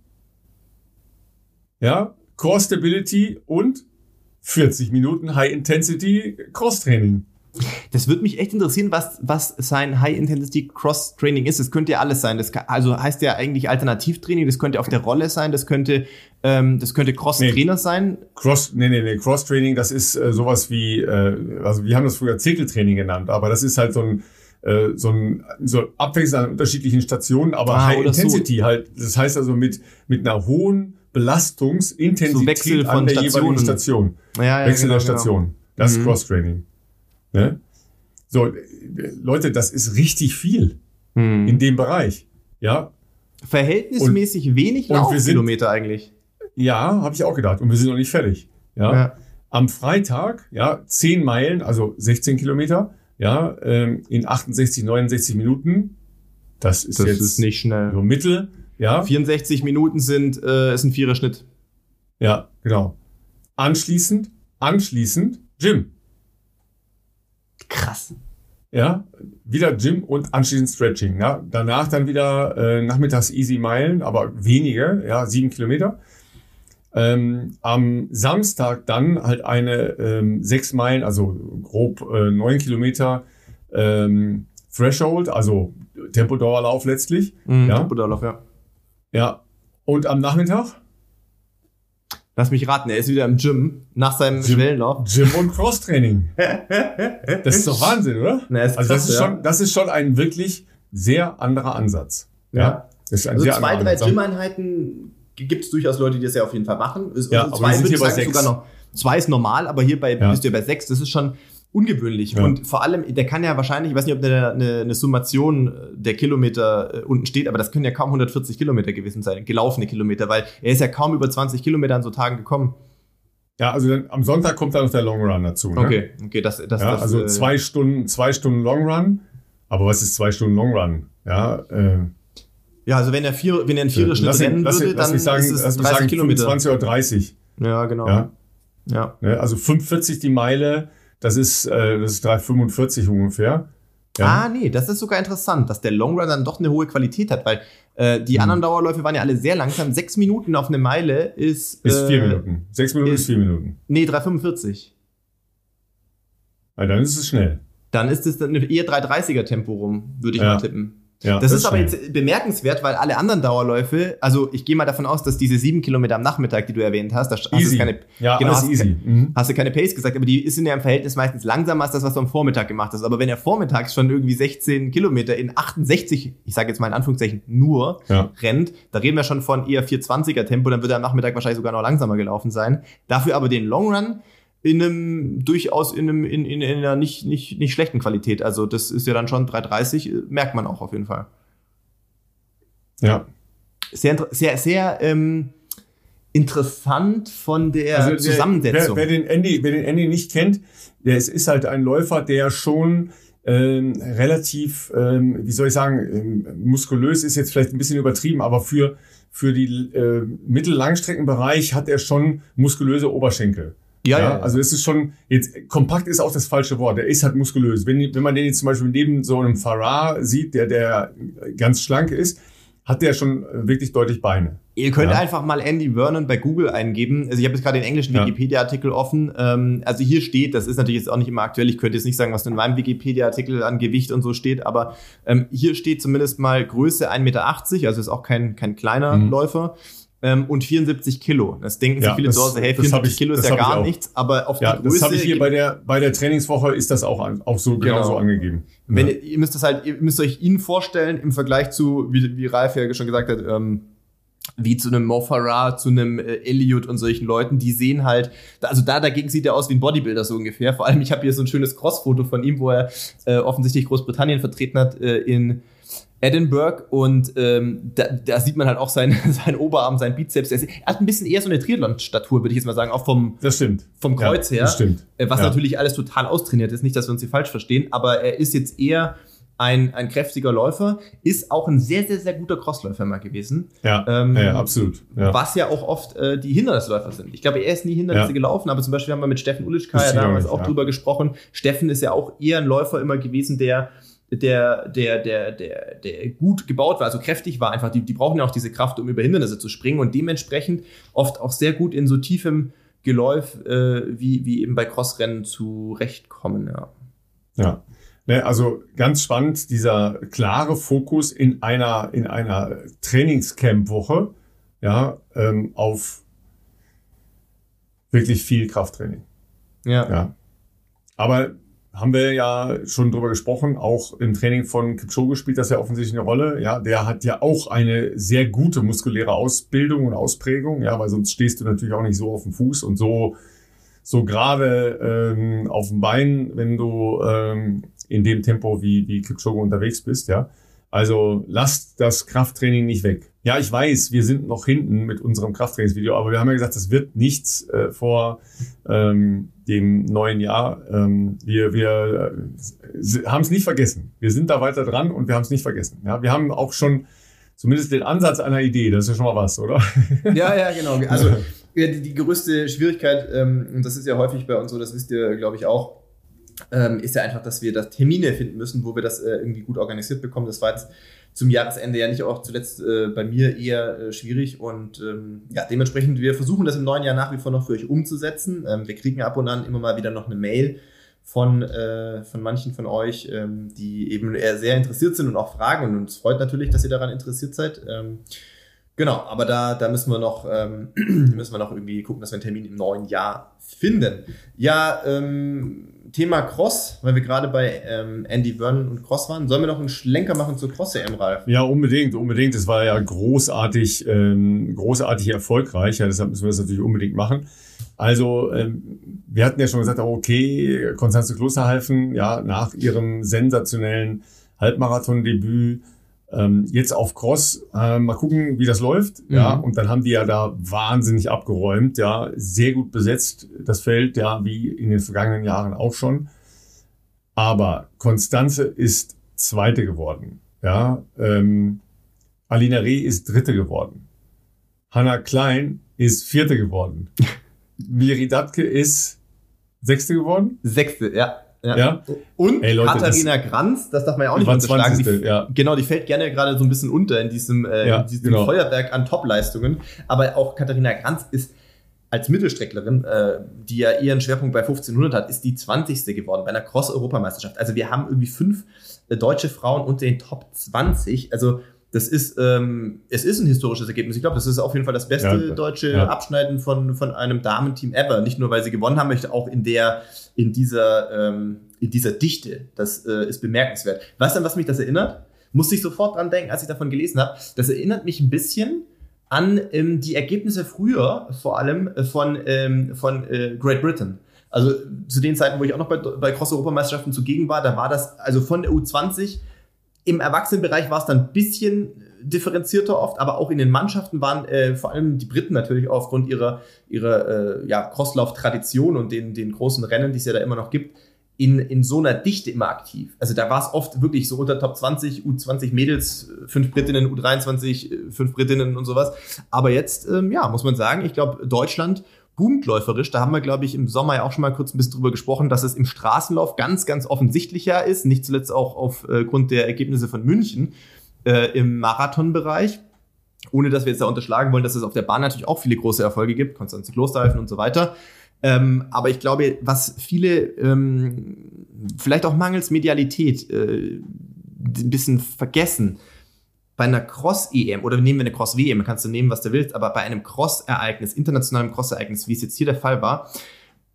ja, Core Stability und 40 Minuten High Intensity Cross Training. Das würde mich echt interessieren, was, was sein High-Intensity-Cross-Training ist. Das könnte ja alles sein. Das kann, also heißt ja eigentlich Alternativtraining, das könnte auf der Rolle sein, das könnte, ähm, das könnte Cross-Trainer nee, sein. Cross, nee, nee, nee, Cross-Training, das ist äh, sowas wie, äh, also wir haben das früher Zirkeltraining genannt, aber das ist halt so ein, äh, so ein so abwechselnd an unterschiedlichen Stationen, aber ah, High Intensity so. halt. Das heißt also mit, mit einer hohen Belastungsintensität so Wechsel von an der Stationen. jeweiligen Station. Ja, ja, Wechsel genau, der genau. Station. Genau. Das mhm. ist Cross-Training. Ne? So, Leute, das ist richtig viel mhm. in dem Bereich. Ja. Verhältnismäßig und, wenig Laufkilometer eigentlich. Ja, habe ich auch gedacht. Und wir sind noch nicht fertig. Ja. ja. Am Freitag, ja, 10 Meilen, also 16 Kilometer, ja, ähm, in 68, 69 Minuten. Das ist das jetzt ist nicht schnell. So Mittel, ja. 64 Minuten sind, äh, ist ein Vierer-Schnitt. Ja, genau. Anschließend, anschließend Gym. Krass. Ja, wieder Gym und anschließend Stretching. Ja. Danach dann wieder äh, nachmittags easy Meilen, aber wenige, ja, sieben Kilometer. Ähm, am Samstag dann halt eine ähm, sechs Meilen, also grob äh, neun Kilometer ähm, Threshold, also Tempodauerlauf letztlich. Mhm, ja. Tempodauerlauf, ja. Ja. Und am Nachmittag? Lass mich raten, er ist wieder im Gym nach seinem Gym, Schwellenlauf. Gym und Crosstraining. das ist doch Wahnsinn, oder? Na, ist also das ist ja. schon, das ist schon ein wirklich sehr anderer Ansatz. Ja. ja. Das ist ein also sehr zwei, drei Gym-Einheiten gibt es durchaus Leute, die das ja auf jeden Fall machen. Ja, also zwei aber wir sind hier bei sechs. Sogar noch, zwei ist normal, aber hier bei, ja. bist du ja bei sechs. Das ist schon, ungewöhnlich. Ja. Und vor allem, der kann ja wahrscheinlich, ich weiß nicht, ob eine, eine, eine Summation der Kilometer äh, unten steht, aber das können ja kaum 140 Kilometer gewesen sein, gelaufene Kilometer, weil er ist ja kaum über 20 Kilometer an so Tagen gekommen. Ja, also dann, am Sonntag kommt dann noch der Long Run dazu. Ne? Okay, okay, das, das, ja, das also äh, zwei Stunden, zwei Stunden Long Run. Aber was ist zwei Stunden Long Run? Ja, äh, ja, also wenn er vier, wenn er einen Viererschnitt rennen lass, würde, lass dann sagen, ist es 30 sagen, Kilometer. 20 oder 30. Ja, genau. Ja. ja. Ne, also 45 die Meile das ist, äh, das ist 3,45 ungefähr. Ja. Ah, nee, das ist sogar interessant, dass der Long Run dann doch eine hohe Qualität hat, weil äh, die hm. anderen Dauerläufe waren ja alle sehr langsam. Sechs Minuten auf eine Meile ist. Ist äh, vier Minuten. Sechs Minuten ist, ist vier Minuten. Nee, 3,45. Ah, dann ist es schnell. Dann ist es dann eher 3,30er Tempo rum, würde ich ja. mal tippen. Ja, das, das ist aber jetzt bemerkenswert, weil alle anderen Dauerläufe, also ich gehe mal davon aus, dass diese sieben Kilometer am Nachmittag, die du erwähnt hast, da hast easy. du keine, ja, genau, hast, easy. Mhm. hast du keine Pace gesagt, aber die ist in ja im Verhältnis meistens langsamer als das, was du am Vormittag gemacht hast. Aber wenn er vormittags schon irgendwie 16 Kilometer in 68, ich sage jetzt mal in Anführungszeichen nur ja. rennt, da reden wir schon von eher 420er Tempo, dann wird er am Nachmittag wahrscheinlich sogar noch langsamer gelaufen sein. Dafür aber den Long Run in einem durchaus in einem in, in, in einer nicht nicht nicht schlechten Qualität. Also das ist ja dann schon 330 merkt man auch auf jeden Fall. Ja. Sehr, sehr, sehr ähm, interessant von der also Zusammensetzung. Wer, wer, den Andy, wer den Andy nicht kennt, der ist, ist halt ein Läufer, der schon ähm, relativ, ähm, wie soll ich sagen, ähm, muskulös ist jetzt vielleicht ein bisschen übertrieben, aber für für die äh, Mittellangstreckenbereich hat er schon muskulöse Oberschenkel. Ja, ja, Also es ist schon, jetzt kompakt ist auch das falsche Wort. Der ist halt muskulös. Wenn, wenn man den jetzt zum Beispiel neben so einem Farah sieht, der, der ganz schlank ist, hat der schon wirklich deutlich Beine. Ihr könnt ja. einfach mal Andy Vernon bei Google eingeben. Also ich habe jetzt gerade den englischen ja. Wikipedia-Artikel offen. Ähm, also hier steht, das ist natürlich jetzt auch nicht immer aktuell. Ich könnte jetzt nicht sagen, was in meinem Wikipedia-Artikel an Gewicht und so steht, aber ähm, hier steht zumindest mal Größe 1,80 Meter, also ist auch kein, kein kleiner mhm. Läufer ähm, und 74 Kilo. Das denken sich ja, viele das, zu Hause, hey, 74 ich, Kilo ist ja gar nichts, aber auf ja, die Größe... Das habe ich hier bei der, bei der Trainingswoche ist das auch, auch so genau. genauso angegeben. Wenn, ja. ihr müsst das halt, ihr müsst euch ihn vorstellen im Vergleich zu, wie, wie Ralf ja schon gesagt hat, ähm, wie zu einem Mo Farah, zu einem äh, Elliot und solchen Leuten, die sehen halt, also da dagegen sieht er aus wie ein Bodybuilder so ungefähr. Vor allem, ich habe hier so ein schönes Crossfoto von ihm, wo er äh, offensichtlich Großbritannien vertreten hat äh, in Edinburgh und ähm, da, da sieht man halt auch sein, sein Oberarm, sein Bizeps. Er hat ein bisschen eher so eine Triathlon-Statur, würde ich jetzt mal sagen, auch vom, das stimmt. vom Kreuz ja, her. Das stimmt. Äh, was ja. natürlich alles total austrainiert ist, nicht, dass wir uns hier falsch verstehen, aber er ist jetzt eher ein, ein kräftiger Läufer, ist auch ein sehr, sehr, sehr guter Crossläufer mal gewesen. Ja, ähm, ja absolut. Ja. Was ja auch oft äh, die Hindernisläufer sind. Ich glaube, er ist nie Hindernisse ja. gelaufen, aber zum Beispiel haben wir mit Steffen Ulitschka ja damals auch, auch drüber gesprochen. Steffen ist ja auch eher ein Läufer immer gewesen, der der, der, der, der, der gut gebaut war, also kräftig war einfach. Die, die brauchen ja auch diese Kraft, um über Hindernisse zu springen und dementsprechend oft auch sehr gut in so tiefem Geläuf äh, wie, wie eben bei Crossrennen zurechtkommen, ja. Ja. Ne, also ganz spannend, dieser klare Fokus in einer, in einer Trainingscamp-Woche, ja, ähm, auf wirklich viel Krafttraining. Ja. ja. Aber haben wir ja schon drüber gesprochen, auch im Training von Kipchoge spielt das ja offensichtlich eine Rolle. Ja, der hat ja auch eine sehr gute muskuläre Ausbildung und Ausprägung, ja, weil sonst stehst du natürlich auch nicht so auf dem Fuß und so so gerade ähm, auf dem Bein, wenn du ähm, in dem Tempo wie, wie Kipchoge unterwegs bist, ja. Also lasst das Krafttraining nicht weg. Ja, ich weiß, wir sind noch hinten mit unserem Krafttrainingsvideo, aber wir haben ja gesagt, das wird nichts äh, vor ähm, dem neuen Jahr. Ähm, wir wir äh, haben es nicht vergessen. Wir sind da weiter dran und wir haben es nicht vergessen. Ja, wir haben auch schon zumindest den Ansatz einer Idee. Das ist ja schon mal was, oder? Ja, ja, genau. Also die, die größte Schwierigkeit, ähm, und das ist ja häufig bei uns so, das wisst ihr, glaube ich, auch, ähm, ist ja einfach, dass wir da Termine finden müssen, wo wir das äh, irgendwie gut organisiert bekommen. Das war jetzt zum Jahresende ja nicht auch zuletzt äh, bei mir eher äh, schwierig und ähm, ja, dementsprechend, wir versuchen das im neuen Jahr nach wie vor noch für euch umzusetzen. Ähm, wir kriegen ab und an immer mal wieder noch eine Mail von, äh, von manchen von euch, ähm, die eben eher sehr interessiert sind und auch fragen und uns freut natürlich, dass ihr daran interessiert seid. Ähm, Genau, aber da, da müssen wir noch ähm, müssen wir noch irgendwie gucken, dass wir einen Termin im neuen Jahr finden. Ja, ähm, Thema Cross, weil wir gerade bei ähm, Andy Vernon und Cross waren. Sollen wir noch einen Schlenker machen zur Cross-EM, Ralf? Ja, unbedingt, unbedingt. Es war ja großartig, ähm, großartig erfolgreich. Ja, deshalb müssen wir das natürlich unbedingt machen. Also, ähm, wir hatten ja schon gesagt, okay, Konstanze Klosterhalfen, ja, nach ihrem sensationellen Halbmarathon-Debüt ähm, jetzt auf Cross, äh, mal gucken, wie das läuft. Mhm. Ja, und dann haben die ja da wahnsinnig abgeräumt, ja, sehr gut besetzt, das Feld, ja, wie in den vergangenen Jahren auch schon. Aber Konstanze ist Zweite geworden. Ja, ähm, Alina Reh ist Dritte geworden. Hanna Klein ist Vierte geworden. Miri Datke ist Sechste geworden. Sechste, ja. Ja. ja. Und Ey, Leute, Katharina das Granz, das darf man ja auch nicht unterschlagen. Die, ja. Genau, die fällt gerne gerade so ein bisschen unter in diesem, äh, ja, in diesem genau. Feuerwerk an Topleistungen. Aber auch Katharina Granz ist als Mittelstrecklerin, äh, die ja ihren Schwerpunkt bei 1500 hat, ist die 20. geworden bei einer Cross-Europameisterschaft. Also wir haben irgendwie fünf äh, deutsche Frauen unter den Top 20. Also das ist, ähm, es ist ein historisches Ergebnis. Ich glaube, das ist auf jeden Fall das beste ja, deutsche ja. Abschneiden von, von einem Damenteam ever. Nicht nur, weil sie gewonnen haben, möchte auch in der, in dieser, ähm, in dieser Dichte. Das äh, ist bemerkenswert. Weißt du, an was mich das erinnert? Musste ich sofort dran denken, als ich davon gelesen habe. Das erinnert mich ein bisschen an ähm, die Ergebnisse früher, vor allem äh, von, ähm, von äh, Great Britain. Also zu den Zeiten, wo ich auch noch bei, bei Cross-Europameisterschaften zugegen war, da war das also von der U20 im Erwachsenenbereich war es dann ein bisschen differenzierter oft, aber auch in den Mannschaften waren äh, vor allem die Briten natürlich aufgrund ihrer, ihrer äh, ja, Crosslauf-Tradition und den, den großen Rennen, die es ja da immer noch gibt, in, in so einer Dichte immer aktiv. Also da war es oft wirklich so unter Top 20, U20 Mädels, fünf Britinnen, U23, fünf Britinnen und sowas. Aber jetzt, ähm, ja, muss man sagen, ich glaube, Deutschland boomt läuferisch. Da haben wir, glaube ich, im Sommer ja auch schon mal kurz ein bisschen drüber gesprochen, dass es im Straßenlauf ganz, ganz offensichtlicher ist. Nicht zuletzt auch aufgrund der Ergebnisse von München äh, im Marathonbereich. Ohne dass wir jetzt da unterschlagen wollen, dass es auf der Bahn natürlich auch viele große Erfolge gibt, Konstanze Klosterhalfen und so weiter. Ähm, aber ich glaube, was viele, ähm, vielleicht auch mangels Medialität, äh, ein bisschen vergessen, bei einer Cross-EM oder nehmen wir eine Cross-WM, kannst du nehmen, was du willst, aber bei einem Cross-Ereignis, internationalen Cross-Ereignis, wie es jetzt hier der Fall war,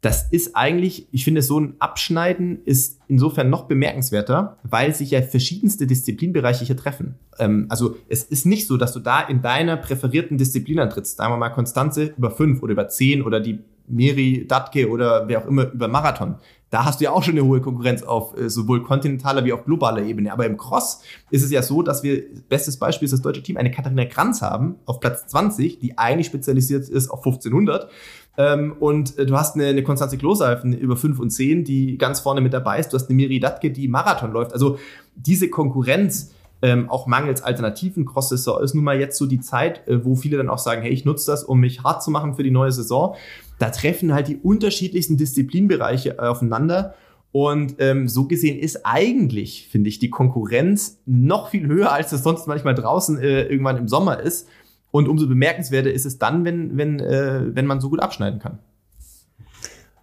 das ist eigentlich, ich finde, so ein Abschneiden ist insofern noch bemerkenswerter, weil sich ja verschiedenste Disziplinbereiche hier treffen. Ähm, also es ist nicht so, dass du da in deiner präferierten Disziplin antrittst, sagen wir mal Konstanze über fünf oder über zehn oder die Miri Datke oder wer auch immer über Marathon. Da hast du ja auch schon eine hohe Konkurrenz auf äh, sowohl kontinentaler wie auch globaler Ebene. Aber im Cross ist es ja so, dass wir, bestes Beispiel ist das deutsche Team, eine Katharina Kranz haben auf Platz 20, die eigentlich spezialisiert ist auf 1500. Ähm, und äh, du hast eine, eine Konstanze Klosalfen über 5 und 10, die ganz vorne mit dabei ist. Du hast eine Miri Datke, die Marathon läuft. Also diese Konkurrenz, ähm, auch mangels alternativen Cross-Saison ist nun mal jetzt so die Zeit, äh, wo viele dann auch sagen, hey, ich nutze das, um mich hart zu machen für die neue Saison. Da treffen halt die unterschiedlichsten Disziplinbereiche äh, aufeinander. Und ähm, so gesehen ist eigentlich, finde ich, die Konkurrenz noch viel höher, als es sonst manchmal draußen äh, irgendwann im Sommer ist. Und umso bemerkenswerter ist es dann, wenn, wenn, äh, wenn man so gut abschneiden kann.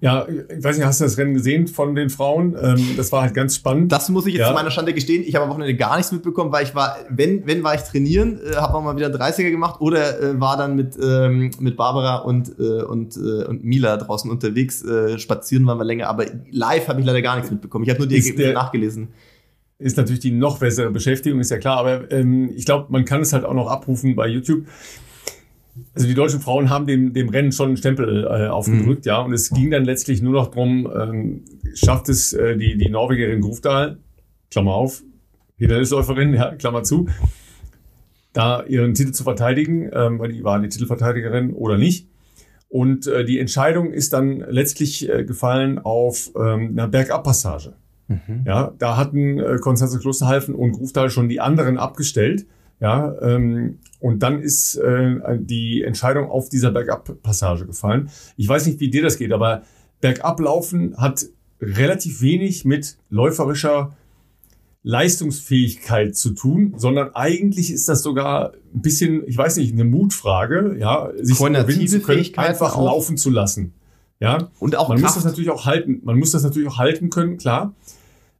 Ja, ich weiß nicht, hast du das Rennen gesehen von den Frauen? Ähm, das war halt ganz spannend. Das muss ich jetzt ja. zu meiner Schande gestehen. Ich habe am Wochenende gar nichts mitbekommen, weil ich war, wenn, wenn war ich trainieren, äh, habe auch mal wieder 30er gemacht oder äh, war dann mit, ähm, mit Barbara und, äh, und, äh, und Mila draußen unterwegs. Äh, spazieren waren wir länger, aber live habe ich leider gar nichts mitbekommen. Ich habe nur die Ergebnisse nachgelesen ist natürlich die noch bessere Beschäftigung, ist ja klar. Aber ähm, ich glaube, man kann es halt auch noch abrufen bei YouTube. Also die deutschen Frauen haben dem, dem Rennen schon einen Stempel äh, aufgedrückt, mhm. ja. Und es ging dann letztlich nur noch drum, ähm, schafft es äh, die, die Norwegerin Grufdahl, Klammer auf, Hindernisläuferin, ja, Klammer zu, da ihren Titel zu verteidigen, ähm, weil die war die Titelverteidigerin oder nicht. Und äh, die Entscheidung ist dann letztlich äh, gefallen auf ähm, einer Bergabpassage. Mhm. Ja, da hatten äh, Konstanze Klosterhalfen und Grufdahl schon die anderen abgestellt. Ja, ähm, und dann ist äh, die Entscheidung auf dieser Bergab-Passage gefallen. Ich weiß nicht, wie dir das geht, aber Bergablaufen hat relativ wenig mit läuferischer Leistungsfähigkeit zu tun, sondern eigentlich ist das sogar ein bisschen, ich weiß nicht, eine Mutfrage, ja, sich überwinden zu können, einfach auch. laufen zu lassen. Ja, und auch man Kraft. muss das natürlich auch halten. Man muss das natürlich auch halten können, klar.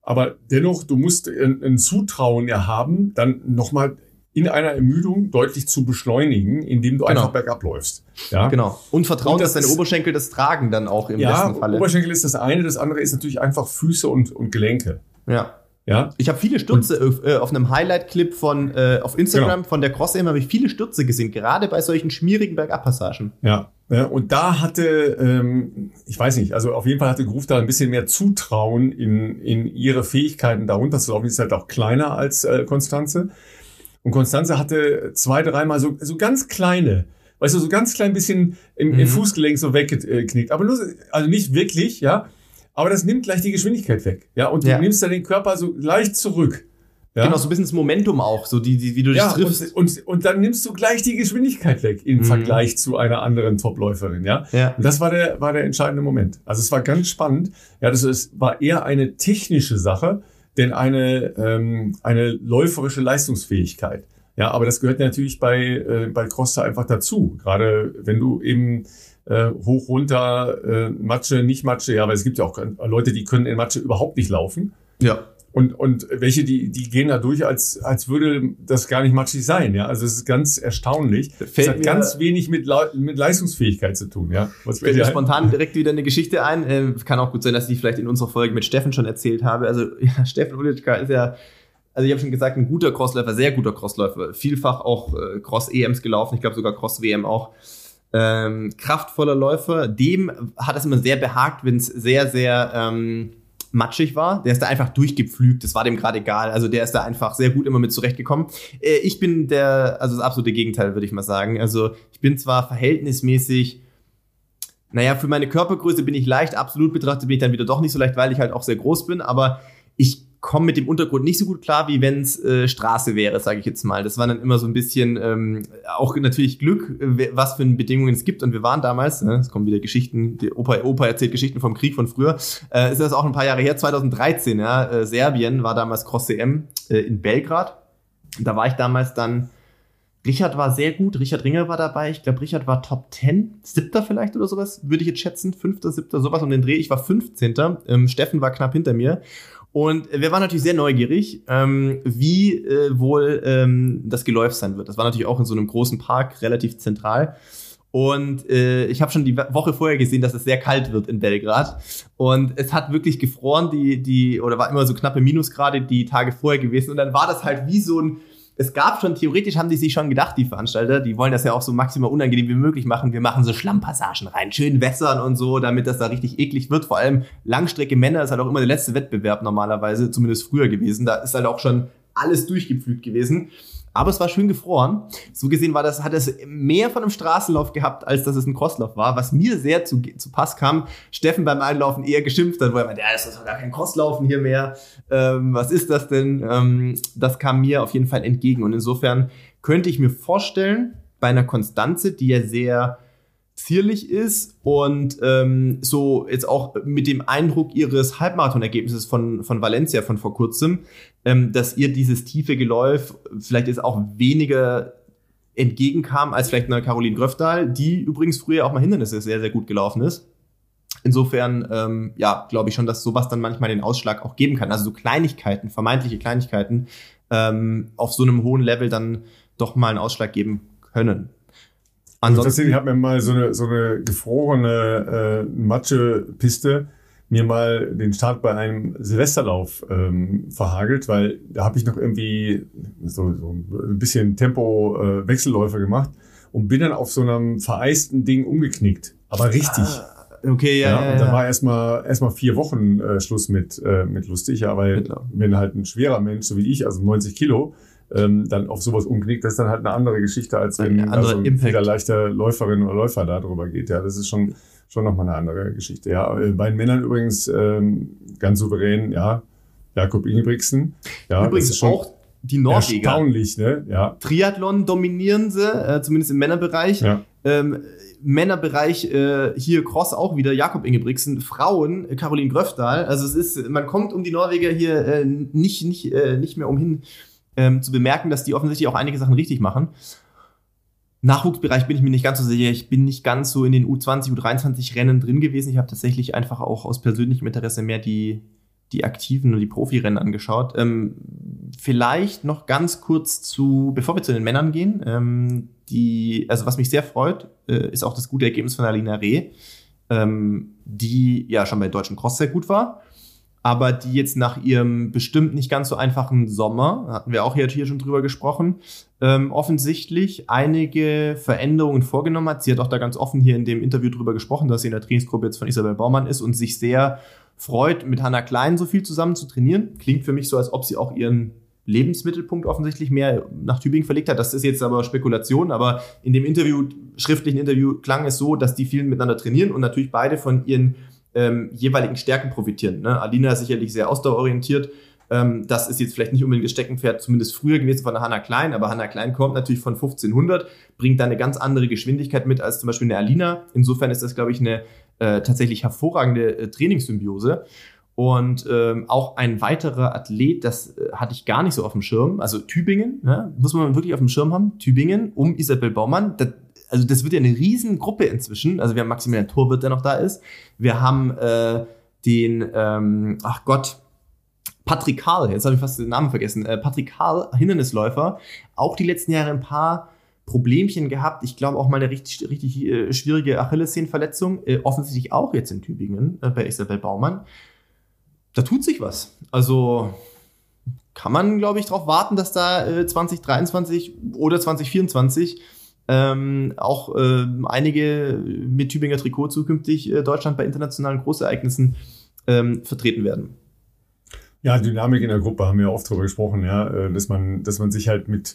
Aber dennoch, du musst ein, ein Zutrauen ja haben, dann nochmal in einer Ermüdung deutlich zu beschleunigen, indem du genau. einfach bergab läufst. Ja? Genau. Und Vertrauen, und das dass deine Oberschenkel das tragen dann auch im ja, besten Falle. Oberschenkel ist das eine, das andere ist natürlich einfach Füße und, und Gelenke. Ja. Ja. Ich habe viele Stürze und, äh, auf einem Highlight-Clip von äh, auf Instagram genau. von der Cross habe ich viele Stürze gesehen, gerade bei solchen schmierigen Bergabpassagen. Ja. Ja, und da hatte, ähm, ich weiß nicht, also auf jeden Fall hatte Groove da ein bisschen mehr Zutrauen in, in ihre Fähigkeiten darunter zu laufen. Die ist halt auch kleiner als äh, Konstanze. Und Konstanze hatte zwei, dreimal so, so ganz kleine, weißt du, so ganz klein bisschen im, mhm. im Fußgelenk so weggeknickt. Aber nur, also nicht wirklich, ja. Aber das nimmt gleich die Geschwindigkeit weg. Ja, und du ja. nimmst dann den Körper so leicht zurück. Ja? Genau, so ein bisschen das Momentum auch, so die, die wie du dich ja, triffst. Und, und, und dann nimmst du gleich die Geschwindigkeit weg im mhm. Vergleich zu einer anderen Topläuferin, ja. ja. Und das war der, war der entscheidende Moment. Also es war ganz spannend. Ja, das ist, war eher eine technische Sache, denn eine, ähm, eine läuferische Leistungsfähigkeit. Ja, aber das gehört natürlich bei, äh, bei Crosser einfach dazu. Gerade wenn du eben äh, hoch, runter, äh, Matsche, nicht Matsche, ja, aber es gibt ja auch Leute, die können in Matsche überhaupt nicht laufen. Ja. Und, und welche, die, die gehen da durch, als, als würde das gar nicht matschig sein. Ja? Also es ist ganz erstaunlich. Es hat ganz wenig mit, mit Leistungsfähigkeit zu tun. Ja? Was fällt mir spontan direkt wieder eine Geschichte ein. Äh, kann auch gut sein, dass ich vielleicht in unserer Folge mit Steffen schon erzählt habe. Also ja, Steffen Ulitschka ist ja also ich habe schon gesagt, ein guter Crossläufer, sehr guter Crossläufer, vielfach auch äh, Cross-EMs gelaufen, ich glaube sogar Cross-WM auch. Ähm, kraftvoller Läufer, dem hat es immer sehr behagt, wenn es sehr, sehr ähm, matschig war. Der ist da einfach durchgepflügt. Das war dem gerade egal. Also der ist da einfach sehr gut immer mit zurechtgekommen. Äh, ich bin der, also das absolute Gegenteil, würde ich mal sagen. Also ich bin zwar verhältnismäßig naja, für meine Körpergröße bin ich leicht, absolut betrachtet bin ich dann wieder doch nicht so leicht, weil ich halt auch sehr groß bin, aber ich komme mit dem Untergrund nicht so gut klar, wie wenn es äh, Straße wäre, sage ich jetzt mal. Das war dann immer so ein bisschen ähm, auch natürlich Glück, äh, was für Bedingungen es gibt. Und wir waren damals, ne, es kommen wieder Geschichten, die Opa, Opa erzählt Geschichten vom Krieg von früher. Äh, ist das auch ein paar Jahre her, 2013, ja. Äh, Serbien war damals Cross CM äh, in Belgrad. Da war ich damals dann Richard war sehr gut, Richard Ringer war dabei. Ich glaube, Richard war Top 10, siebter vielleicht oder sowas, würde ich jetzt schätzen. Fünfter, siebter, sowas um den Dreh. Ich war 15. Ähm, Steffen war knapp hinter mir. Und wir waren natürlich sehr neugierig, ähm, wie äh, wohl ähm, das geläuft sein wird. Das war natürlich auch in so einem großen Park, relativ zentral. Und äh, ich habe schon die Woche vorher gesehen, dass es sehr kalt wird in Belgrad. Und es hat wirklich gefroren, die, die, oder war immer so knappe Minusgrade die Tage vorher gewesen. Und dann war das halt wie so ein es gab schon, theoretisch haben die sich schon gedacht, die Veranstalter, die wollen das ja auch so maximal unangenehm wie möglich machen. Wir machen so Schlammpassagen rein, schön wässern und so, damit das da richtig eklig wird. Vor allem Langstrecke Männer ist halt auch immer der letzte Wettbewerb normalerweise, zumindest früher gewesen. Da ist halt auch schon alles durchgepflügt gewesen. Aber es war schön gefroren. So gesehen war das, hat es mehr von einem Straßenlauf gehabt, als dass es ein Crosslauf war, was mir sehr zu, zu Pass kam. Steffen beim Einlaufen eher geschimpft hat, wo er meinte, ja, das ist doch gar kein Crosslaufen hier mehr. Ähm, was ist das denn? Ähm, das kam mir auf jeden Fall entgegen. Und insofern könnte ich mir vorstellen, bei einer Konstanze, die ja sehr zierlich ist und ähm, so jetzt auch mit dem Eindruck ihres Halbmarathon-Ergebnisses von, von Valencia von vor kurzem, ähm, dass ihr dieses tiefe Geläuf vielleicht ist auch weniger entgegenkam als vielleicht eine Caroline Gröfdahl, die übrigens früher auch mal Hindernisse sehr, sehr gut gelaufen ist. Insofern, ähm, ja, glaube ich schon, dass sowas dann manchmal den Ausschlag auch geben kann. Also so Kleinigkeiten, vermeintliche Kleinigkeiten, ähm, auf so einem hohen Level dann doch mal einen Ausschlag geben können. Ansonsten, tatsächlich hat mir mal so eine, so eine gefrorene äh, Matschepiste mir mal den Start bei einem Silvesterlauf ähm, verhagelt, weil da habe ich noch irgendwie so, so ein bisschen Tempo-Wechselläufe äh, gemacht und bin dann auf so einem vereisten Ding umgeknickt. Aber richtig. Ah. Okay, ja. ja, ja und dann war erstmal erstmal vier Wochen äh, Schluss mit äh, mit lustig, ja, weil wenn halt ein schwerer Mensch, so wie ich, also 90 Kilo, ähm, dann auf sowas umknickt, das ist dann halt eine andere Geschichte, als wenn ein also wieder leichter Läuferin oder Läufer da drüber geht. Ja, das ist schon schon nochmal eine andere Geschichte. Ja, äh, bei den Männern übrigens ähm, ganz souverän, ja, Jakob Ingebrigtsen. Ja, übrigens das ist schon auch die Norweger. Erstaunlich, ne? Ja. Triathlon dominieren sie, äh, zumindest im Männerbereich. Ja. Ähm, Männerbereich äh, hier Cross auch wieder Jakob Ingebrigtsen, Frauen äh, Caroline Gröfdahl. Also es ist, man kommt um die Norweger hier äh, nicht nicht äh, nicht mehr umhin ähm, zu bemerken, dass die offensichtlich auch einige Sachen richtig machen. Nachwuchsbereich bin ich mir nicht ganz so sicher. Ich bin nicht ganz so in den U20, U23 Rennen drin gewesen. Ich habe tatsächlich einfach auch aus persönlichem Interesse mehr die, die aktiven und die Profirennen angeschaut. Ähm, vielleicht noch ganz kurz zu, bevor wir zu den Männern gehen, ähm, die, also was mich sehr freut, äh, ist auch das gute Ergebnis von Alina Reh, ähm, die ja schon bei Deutschen Cross sehr gut war aber die jetzt nach ihrem bestimmt nicht ganz so einfachen Sommer, hatten wir auch hier schon drüber gesprochen, ähm, offensichtlich einige Veränderungen vorgenommen hat. Sie hat auch da ganz offen hier in dem Interview drüber gesprochen, dass sie in der Trainingsgruppe jetzt von Isabel Baumann ist und sich sehr freut, mit Hannah Klein so viel zusammen zu trainieren. Klingt für mich so, als ob sie auch ihren Lebensmittelpunkt offensichtlich mehr nach Tübingen verlegt hat. Das ist jetzt aber Spekulation, aber in dem Interview, schriftlichen Interview, klang es so, dass die vielen miteinander trainieren und natürlich beide von ihren ähm, jeweiligen Stärken profitieren. Ne? Alina ist sicherlich sehr ausdauerorientiert. Ähm, das ist jetzt vielleicht nicht unbedingt das Steckenpferd, zumindest früher gewesen von der Hanna Klein, aber Hanna Klein kommt natürlich von 1500, bringt da eine ganz andere Geschwindigkeit mit als zum Beispiel eine Alina. Insofern ist das, glaube ich, eine äh, tatsächlich hervorragende äh, Trainingssymbiose. Und ähm, auch ein weiterer Athlet, das äh, hatte ich gar nicht so auf dem Schirm, also Tübingen, ne? muss man wirklich auf dem Schirm haben, Tübingen um Isabel Baumann. Das, also das wird ja eine Riesengruppe inzwischen. Also wir haben Maximilian Torwirt, der noch da ist. Wir haben äh, den, ähm, ach Gott, Patrick Karl, jetzt habe ich fast den Namen vergessen. Äh, Patrick Karl, Hindernisläufer, auch die letzten Jahre ein paar Problemchen gehabt. Ich glaube auch mal eine richtig, richtig äh, schwierige Achillessehnenverletzung. Äh, offensichtlich auch jetzt in Tübingen äh, bei Isabel Baumann. Da tut sich was. Also kann man, glaube ich, darauf warten, dass da äh, 2023 oder 2024 ähm, auch äh, einige mit Tübinger Trikot zukünftig äh, Deutschland bei internationalen Großereignissen ähm, vertreten werden. Ja, Dynamik in der Gruppe haben wir oft darüber gesprochen, ja, äh, dass man, dass man sich halt mit,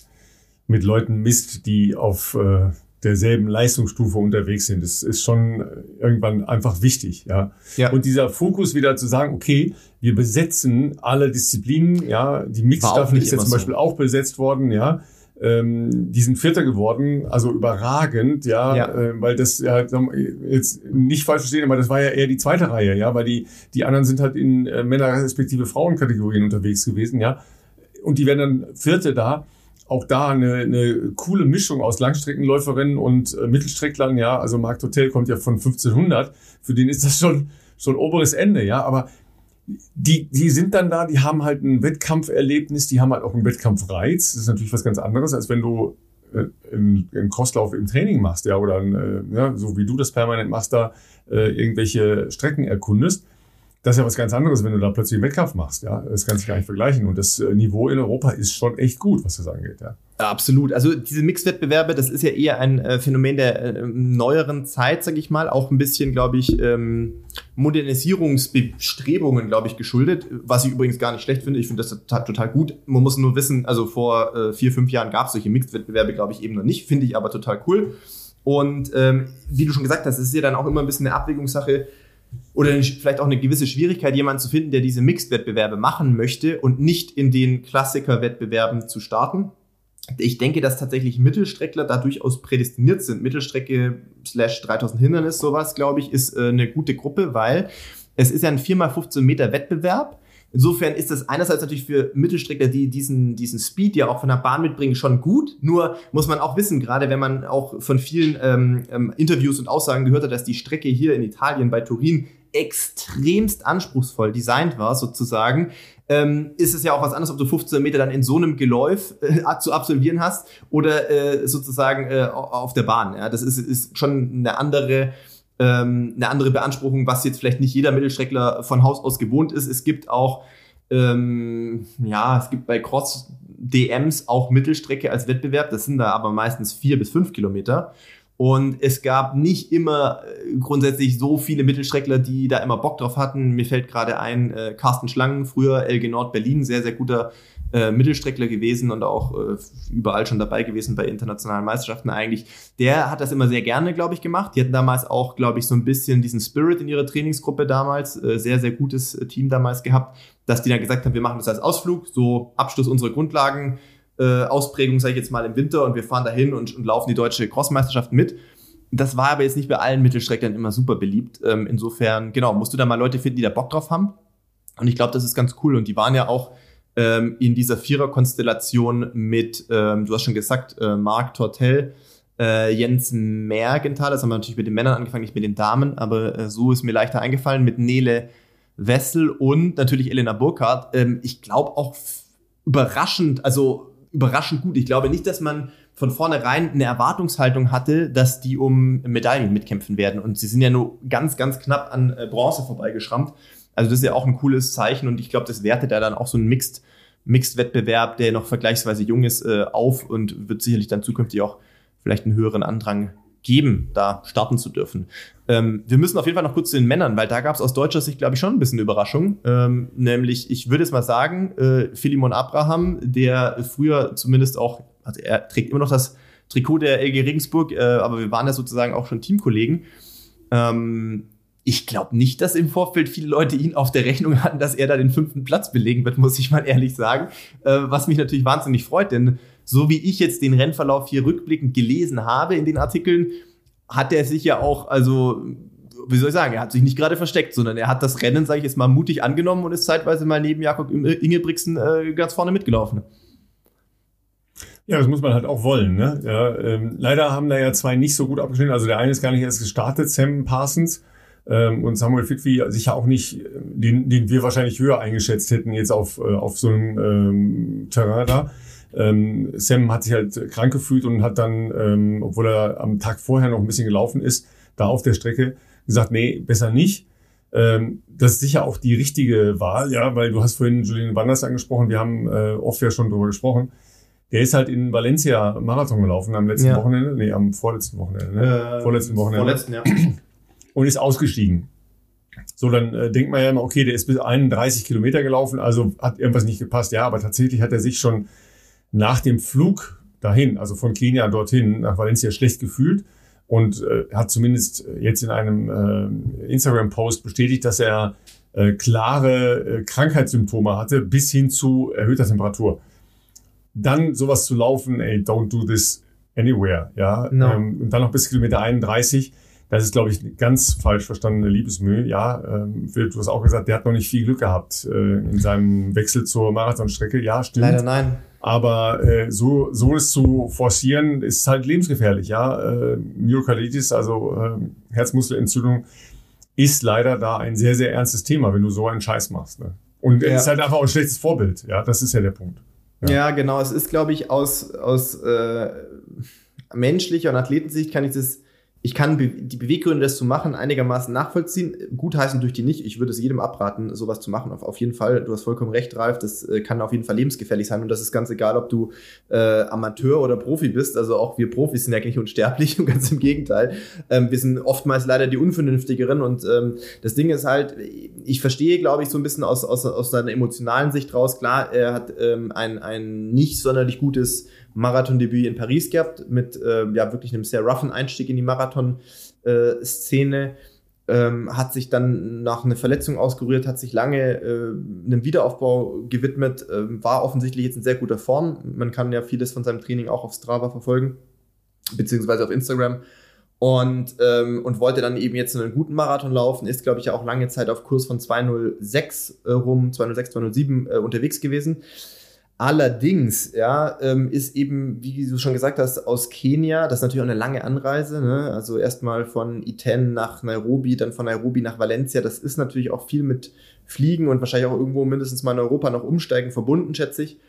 mit Leuten misst, die auf äh, derselben Leistungsstufe unterwegs sind. Das ist schon irgendwann einfach wichtig, ja. ja. Und dieser Fokus wieder zu sagen, okay, wir besetzen alle Disziplinen, ja, die Mixstaffel ist ja zum Beispiel so. auch besetzt worden, ja ähm, die sind Vierter geworden, also überragend, ja, ja. Äh, weil das ja jetzt nicht falsch verstehen, aber das war ja eher die zweite Reihe, ja, weil die die anderen sind halt in äh, Männer respektive Frauenkategorien unterwegs gewesen, ja, und die werden dann Vierte da. Auch da eine, eine coole Mischung aus Langstreckenläuferinnen und äh, Mittelstrecklern, ja. Also Marc Hotel kommt ja von 1500. Für den ist das schon schon oberes Ende, ja. Aber die, die sind dann da, die haben halt ein Wettkampferlebnis, die haben halt auch einen Wettkampfreiz. Das ist natürlich was ganz anderes, als wenn du äh, einen Crosslauf im Training machst, ja, oder ein, äh, ja, so wie du das permanent machst, da äh, irgendwelche Strecken erkundest. Das ist ja was ganz anderes, wenn du da plötzlich einen Wettkampf machst, ja. Das kannst du gar nicht vergleichen. Und das äh, Niveau in Europa ist schon echt gut, was das angeht, ja. Absolut. Also diese Mixwettbewerbe, das ist ja eher ein äh, Phänomen der äh, neueren Zeit, sag ich mal, auch ein bisschen, glaube ich, ähm, Modernisierungsbestrebungen, glaube ich, geschuldet, was ich übrigens gar nicht schlecht finde. Ich finde das total, gut. Man muss nur wissen, also vor vier, fünf Jahren gab es solche Mixwettbewerbe, glaube ich, eben noch nicht. Finde ich aber total cool. Und ähm, wie du schon gesagt hast, es ist ja dann auch immer ein bisschen eine Abwägungssache, oder vielleicht auch eine gewisse Schwierigkeit, jemanden zu finden, der diese Mixed-Wettbewerbe machen möchte und nicht in den Klassiker-Wettbewerben zu starten. Ich denke, dass tatsächlich Mittelstreckler da durchaus prädestiniert sind. Mittelstrecke slash 3000 Hindernis, sowas, glaube ich, ist äh, eine gute Gruppe, weil es ist ja ein 4x15 Meter Wettbewerb. Insofern ist das einerseits natürlich für Mittelstreckler, die diesen, diesen Speed ja auch von der Bahn mitbringen, schon gut. Nur muss man auch wissen, gerade wenn man auch von vielen ähm, ähm, Interviews und Aussagen gehört hat, dass die Strecke hier in Italien bei Turin extremst anspruchsvoll designt war, sozusagen, ähm, ist es ja auch was anderes, ob du 15 Meter dann in so einem Geläuf äh, zu absolvieren hast oder äh, sozusagen äh, auf der Bahn. Ja? Das ist, ist schon eine andere, ähm, eine andere Beanspruchung, was jetzt vielleicht nicht jeder Mittelstreckler von Haus aus gewohnt ist. Es gibt auch, ähm, ja, es gibt bei Cross DMs auch Mittelstrecke als Wettbewerb. Das sind da aber meistens vier bis fünf Kilometer. Und es gab nicht immer äh, grundsätzlich so viele Mittelstreckler, die da immer Bock drauf hatten. Mir fällt gerade ein, äh, Carsten Schlangen, früher LG Nord Berlin, sehr, sehr guter äh, Mittelstreckler gewesen und auch äh, überall schon dabei gewesen bei internationalen Meisterschaften eigentlich. Der hat das immer sehr gerne, glaube ich, gemacht. Die hatten damals auch, glaube ich, so ein bisschen diesen Spirit in ihrer Trainingsgruppe damals. Äh, sehr, sehr gutes äh, Team damals gehabt, dass die dann gesagt haben, wir machen das als Ausflug, so Abschluss unserer Grundlagen äh, Ausprägung, sage ich jetzt mal, im Winter und wir fahren dahin und, und laufen die deutsche Crossmeisterschaft mit. Das war aber jetzt nicht bei allen Mittelstreckern immer super beliebt. Ähm, insofern, genau, musst du da mal Leute finden, die da Bock drauf haben. Und ich glaube, das ist ganz cool. Und die waren ja auch ähm, in dieser Vierer-Konstellation mit, ähm, du hast schon gesagt, äh, Marc Tortel, äh, Jens Mergenthal, das haben wir natürlich mit den Männern angefangen, nicht mit den Damen, aber äh, so ist mir leichter eingefallen, mit Nele Wessel und natürlich Elena Burkhardt. Ähm, ich glaube auch überraschend, also überraschend gut. Ich glaube nicht, dass man von vornherein eine Erwartungshaltung hatte, dass die um Medaillen mitkämpfen werden. Und sie sind ja nur ganz, ganz knapp an äh, Bronze vorbeigeschrammt. Also das ist ja auch ein cooles Zeichen und ich glaube, das wertet ja dann auch so ein Mixed, Mixed-Wettbewerb, der noch vergleichsweise jung ist, äh, auf und wird sicherlich dann zukünftig auch vielleicht einen höheren Andrang geben, da starten zu dürfen. Ähm, wir müssen auf jeden Fall noch kurz zu den Männern, weil da gab es aus deutscher Sicht, glaube ich, schon ein bisschen Überraschung. Ähm, nämlich, ich würde es mal sagen, äh, Philemon Abraham, der früher zumindest auch, also er trägt immer noch das Trikot der LG Regensburg, äh, aber wir waren ja sozusagen auch schon Teamkollegen. Ähm, ich glaube nicht, dass im Vorfeld viele Leute ihn auf der Rechnung hatten, dass er da den fünften Platz belegen wird, muss ich mal ehrlich sagen. Äh, was mich natürlich wahnsinnig freut, denn so wie ich jetzt den Rennverlauf hier rückblickend gelesen habe in den Artikeln, hat er sich ja auch, also, wie soll ich sagen, er hat sich nicht gerade versteckt, sondern er hat das Rennen, sage ich jetzt mal, mutig angenommen und ist zeitweise mal neben Jakob Ingebrigtsen äh, ganz vorne mitgelaufen. Ja, das muss man halt auch wollen. Ne? Ja, ähm, leider haben da ja zwei nicht so gut abgeschnitten. Also der eine ist gar nicht erst gestartet, Sam Parsons. Ähm, und Samuel Fitwi sicher auch nicht, den, den wir wahrscheinlich höher eingeschätzt hätten jetzt auf, äh, auf so einem ähm, Terrain da. Ähm, Sam hat sich halt krank gefühlt und hat dann, ähm, obwohl er am Tag vorher noch ein bisschen gelaufen ist, da auf der Strecke gesagt, nee, besser nicht. Ähm, das ist sicher auch die richtige Wahl, ja, weil du hast vorhin Julian Wanders angesprochen, wir haben äh, oft ja schon drüber gesprochen. Der ist halt in Valencia Marathon gelaufen am letzten ja. Wochenende, nee, am vorletzten Wochenende, ne? Äh, vorletzten Wochenende. Vorletzten, ja. Und ist ausgestiegen. So, dann äh, denkt man ja immer, okay, der ist bis 31 Kilometer gelaufen, also hat irgendwas nicht gepasst. Ja, aber tatsächlich hat er sich schon nach dem Flug dahin, also von Kenia dorthin nach Valencia schlecht gefühlt und äh, hat zumindest jetzt in einem äh, Instagram-Post bestätigt, dass er äh, klare äh, Krankheitssymptome hatte bis hin zu erhöhter Temperatur. Dann sowas zu laufen, ey, don't do this anywhere, ja. No. Ähm, und dann noch bis Kilometer 31. Das ist, glaube ich, eine ganz falsch verstandene Liebesmühe. Ja, ähm, du hast auch gesagt, der hat noch nicht viel Glück gehabt äh, in seinem Wechsel zur Marathonstrecke. Ja, stimmt. Leider nein. Aber äh, so, so es zu forcieren, ist halt lebensgefährlich. Ja, äh, Myokarditis, also äh, Herzmuskelentzündung, ist leider da ein sehr, sehr ernstes Thema, wenn du so einen Scheiß machst. Ne? Und ja. ist halt einfach auch ein schlechtes Vorbild. Ja, das ist ja der Punkt. Ja, ja genau. Es ist, glaube ich, aus, aus äh, menschlicher und Athletensicht kann ich das ich kann die Beweggründe, das zu machen, einigermaßen nachvollziehen. Gutheißen durch die nicht. Ich würde es jedem abraten, sowas zu machen. Auf, auf jeden Fall. Du hast vollkommen recht, Ralf. Das äh, kann auf jeden Fall lebensgefährlich sein. Und das ist ganz egal, ob du äh, Amateur oder Profi bist. Also auch wir Profis sind ja nicht unsterblich und ganz im Gegenteil. Ähm, wir sind oftmals leider die Unvernünftigeren. Und ähm, das Ding ist halt, ich verstehe, glaube ich, so ein bisschen aus, aus, aus seiner emotionalen Sicht raus. Klar, er hat ähm, ein, ein nicht sonderlich gutes Marathon-Debüt in Paris gehabt, mit äh, ja wirklich einem sehr roughen Einstieg in die Marathon-Szene. Ähm, hat sich dann nach einer Verletzung ausgerührt, hat sich lange äh, einem Wiederaufbau gewidmet, äh, war offensichtlich jetzt in sehr guter Form. Man kann ja vieles von seinem Training auch auf Strava verfolgen, beziehungsweise auf Instagram. Und, ähm, und wollte dann eben jetzt einen guten Marathon laufen, ist, glaube ich, auch lange Zeit auf Kurs von 206 äh, rum, 206, 207 äh, unterwegs gewesen Allerdings, ja, ähm, ist eben, wie du schon gesagt hast, aus Kenia, das ist natürlich auch eine lange Anreise, ne? also erstmal von Iten nach Nairobi, dann von Nairobi nach Valencia, das ist natürlich auch viel mit Fliegen und wahrscheinlich auch irgendwo mindestens mal in Europa noch umsteigen verbunden, schätze ich.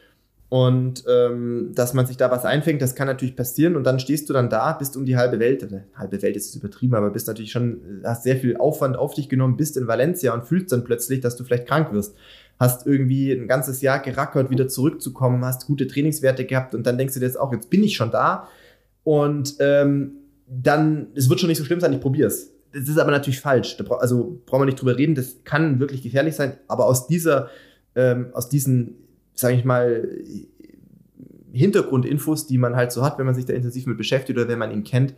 Und ähm, dass man sich da was einfängt, das kann natürlich passieren und dann stehst du dann da, bist um die halbe Welt, oder halbe Welt ist übertrieben, aber bist natürlich schon, hast sehr viel Aufwand auf dich genommen, bist in Valencia und fühlst dann plötzlich, dass du vielleicht krank wirst hast irgendwie ein ganzes Jahr gerackert, wieder zurückzukommen, hast gute Trainingswerte gehabt und dann denkst du dir jetzt auch, jetzt bin ich schon da und ähm, dann, es wird schon nicht so schlimm sein, ich probier's. Das ist aber natürlich falsch. Bra also brauchen wir nicht drüber reden, das kann wirklich gefährlich sein, aber aus dieser, ähm, aus diesen, sage ich mal, Hintergrundinfos, die man halt so hat, wenn man sich da intensiv mit beschäftigt oder wenn man ihn kennt,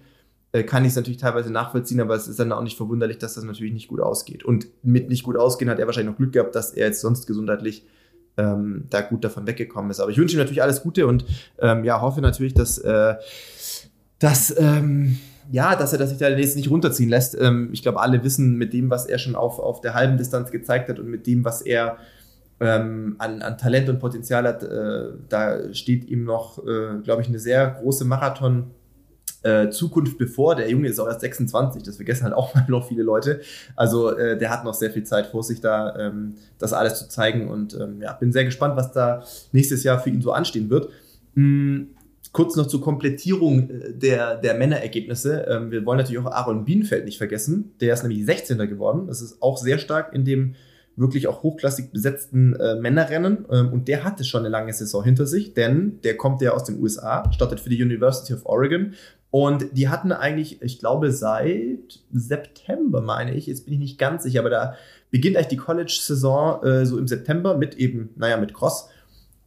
kann ich es natürlich teilweise nachvollziehen, aber es ist dann auch nicht verwunderlich, dass das natürlich nicht gut ausgeht. Und mit nicht gut ausgehen hat er wahrscheinlich noch Glück gehabt, dass er jetzt sonst gesundheitlich ähm, da gut davon weggekommen ist. Aber ich wünsche ihm natürlich alles Gute und ähm, ja, hoffe natürlich, dass, äh, dass ähm, ja, dass er das sich da jetzt nicht runterziehen lässt. Ähm, ich glaube, alle wissen mit dem, was er schon auf, auf der halben Distanz gezeigt hat und mit dem, was er ähm, an, an Talent und Potenzial hat, äh, da steht ihm noch, äh, glaube ich, eine sehr große Marathon- äh, Zukunft bevor. Der Junge ist auch erst 26, das vergessen halt auch mal noch viele Leute. Also äh, der hat noch sehr viel Zeit vor sich da, ähm, das alles zu zeigen. Und ähm, ja, bin sehr gespannt, was da nächstes Jahr für ihn so anstehen wird. Hm, kurz noch zur Komplettierung äh, der, der Männerergebnisse. Ähm, wir wollen natürlich auch Aaron Bienfeld nicht vergessen. Der ist nämlich 16. geworden. Das ist auch sehr stark in dem wirklich auch hochklassig besetzten äh, Männerrennen. Ähm, und der hatte schon eine lange Saison hinter sich, denn der kommt ja aus den USA, startet für die University of Oregon und die hatten eigentlich, ich glaube, seit September, meine ich, jetzt bin ich nicht ganz sicher, aber da beginnt eigentlich die College-Saison äh, so im September mit eben, naja, mit Cross.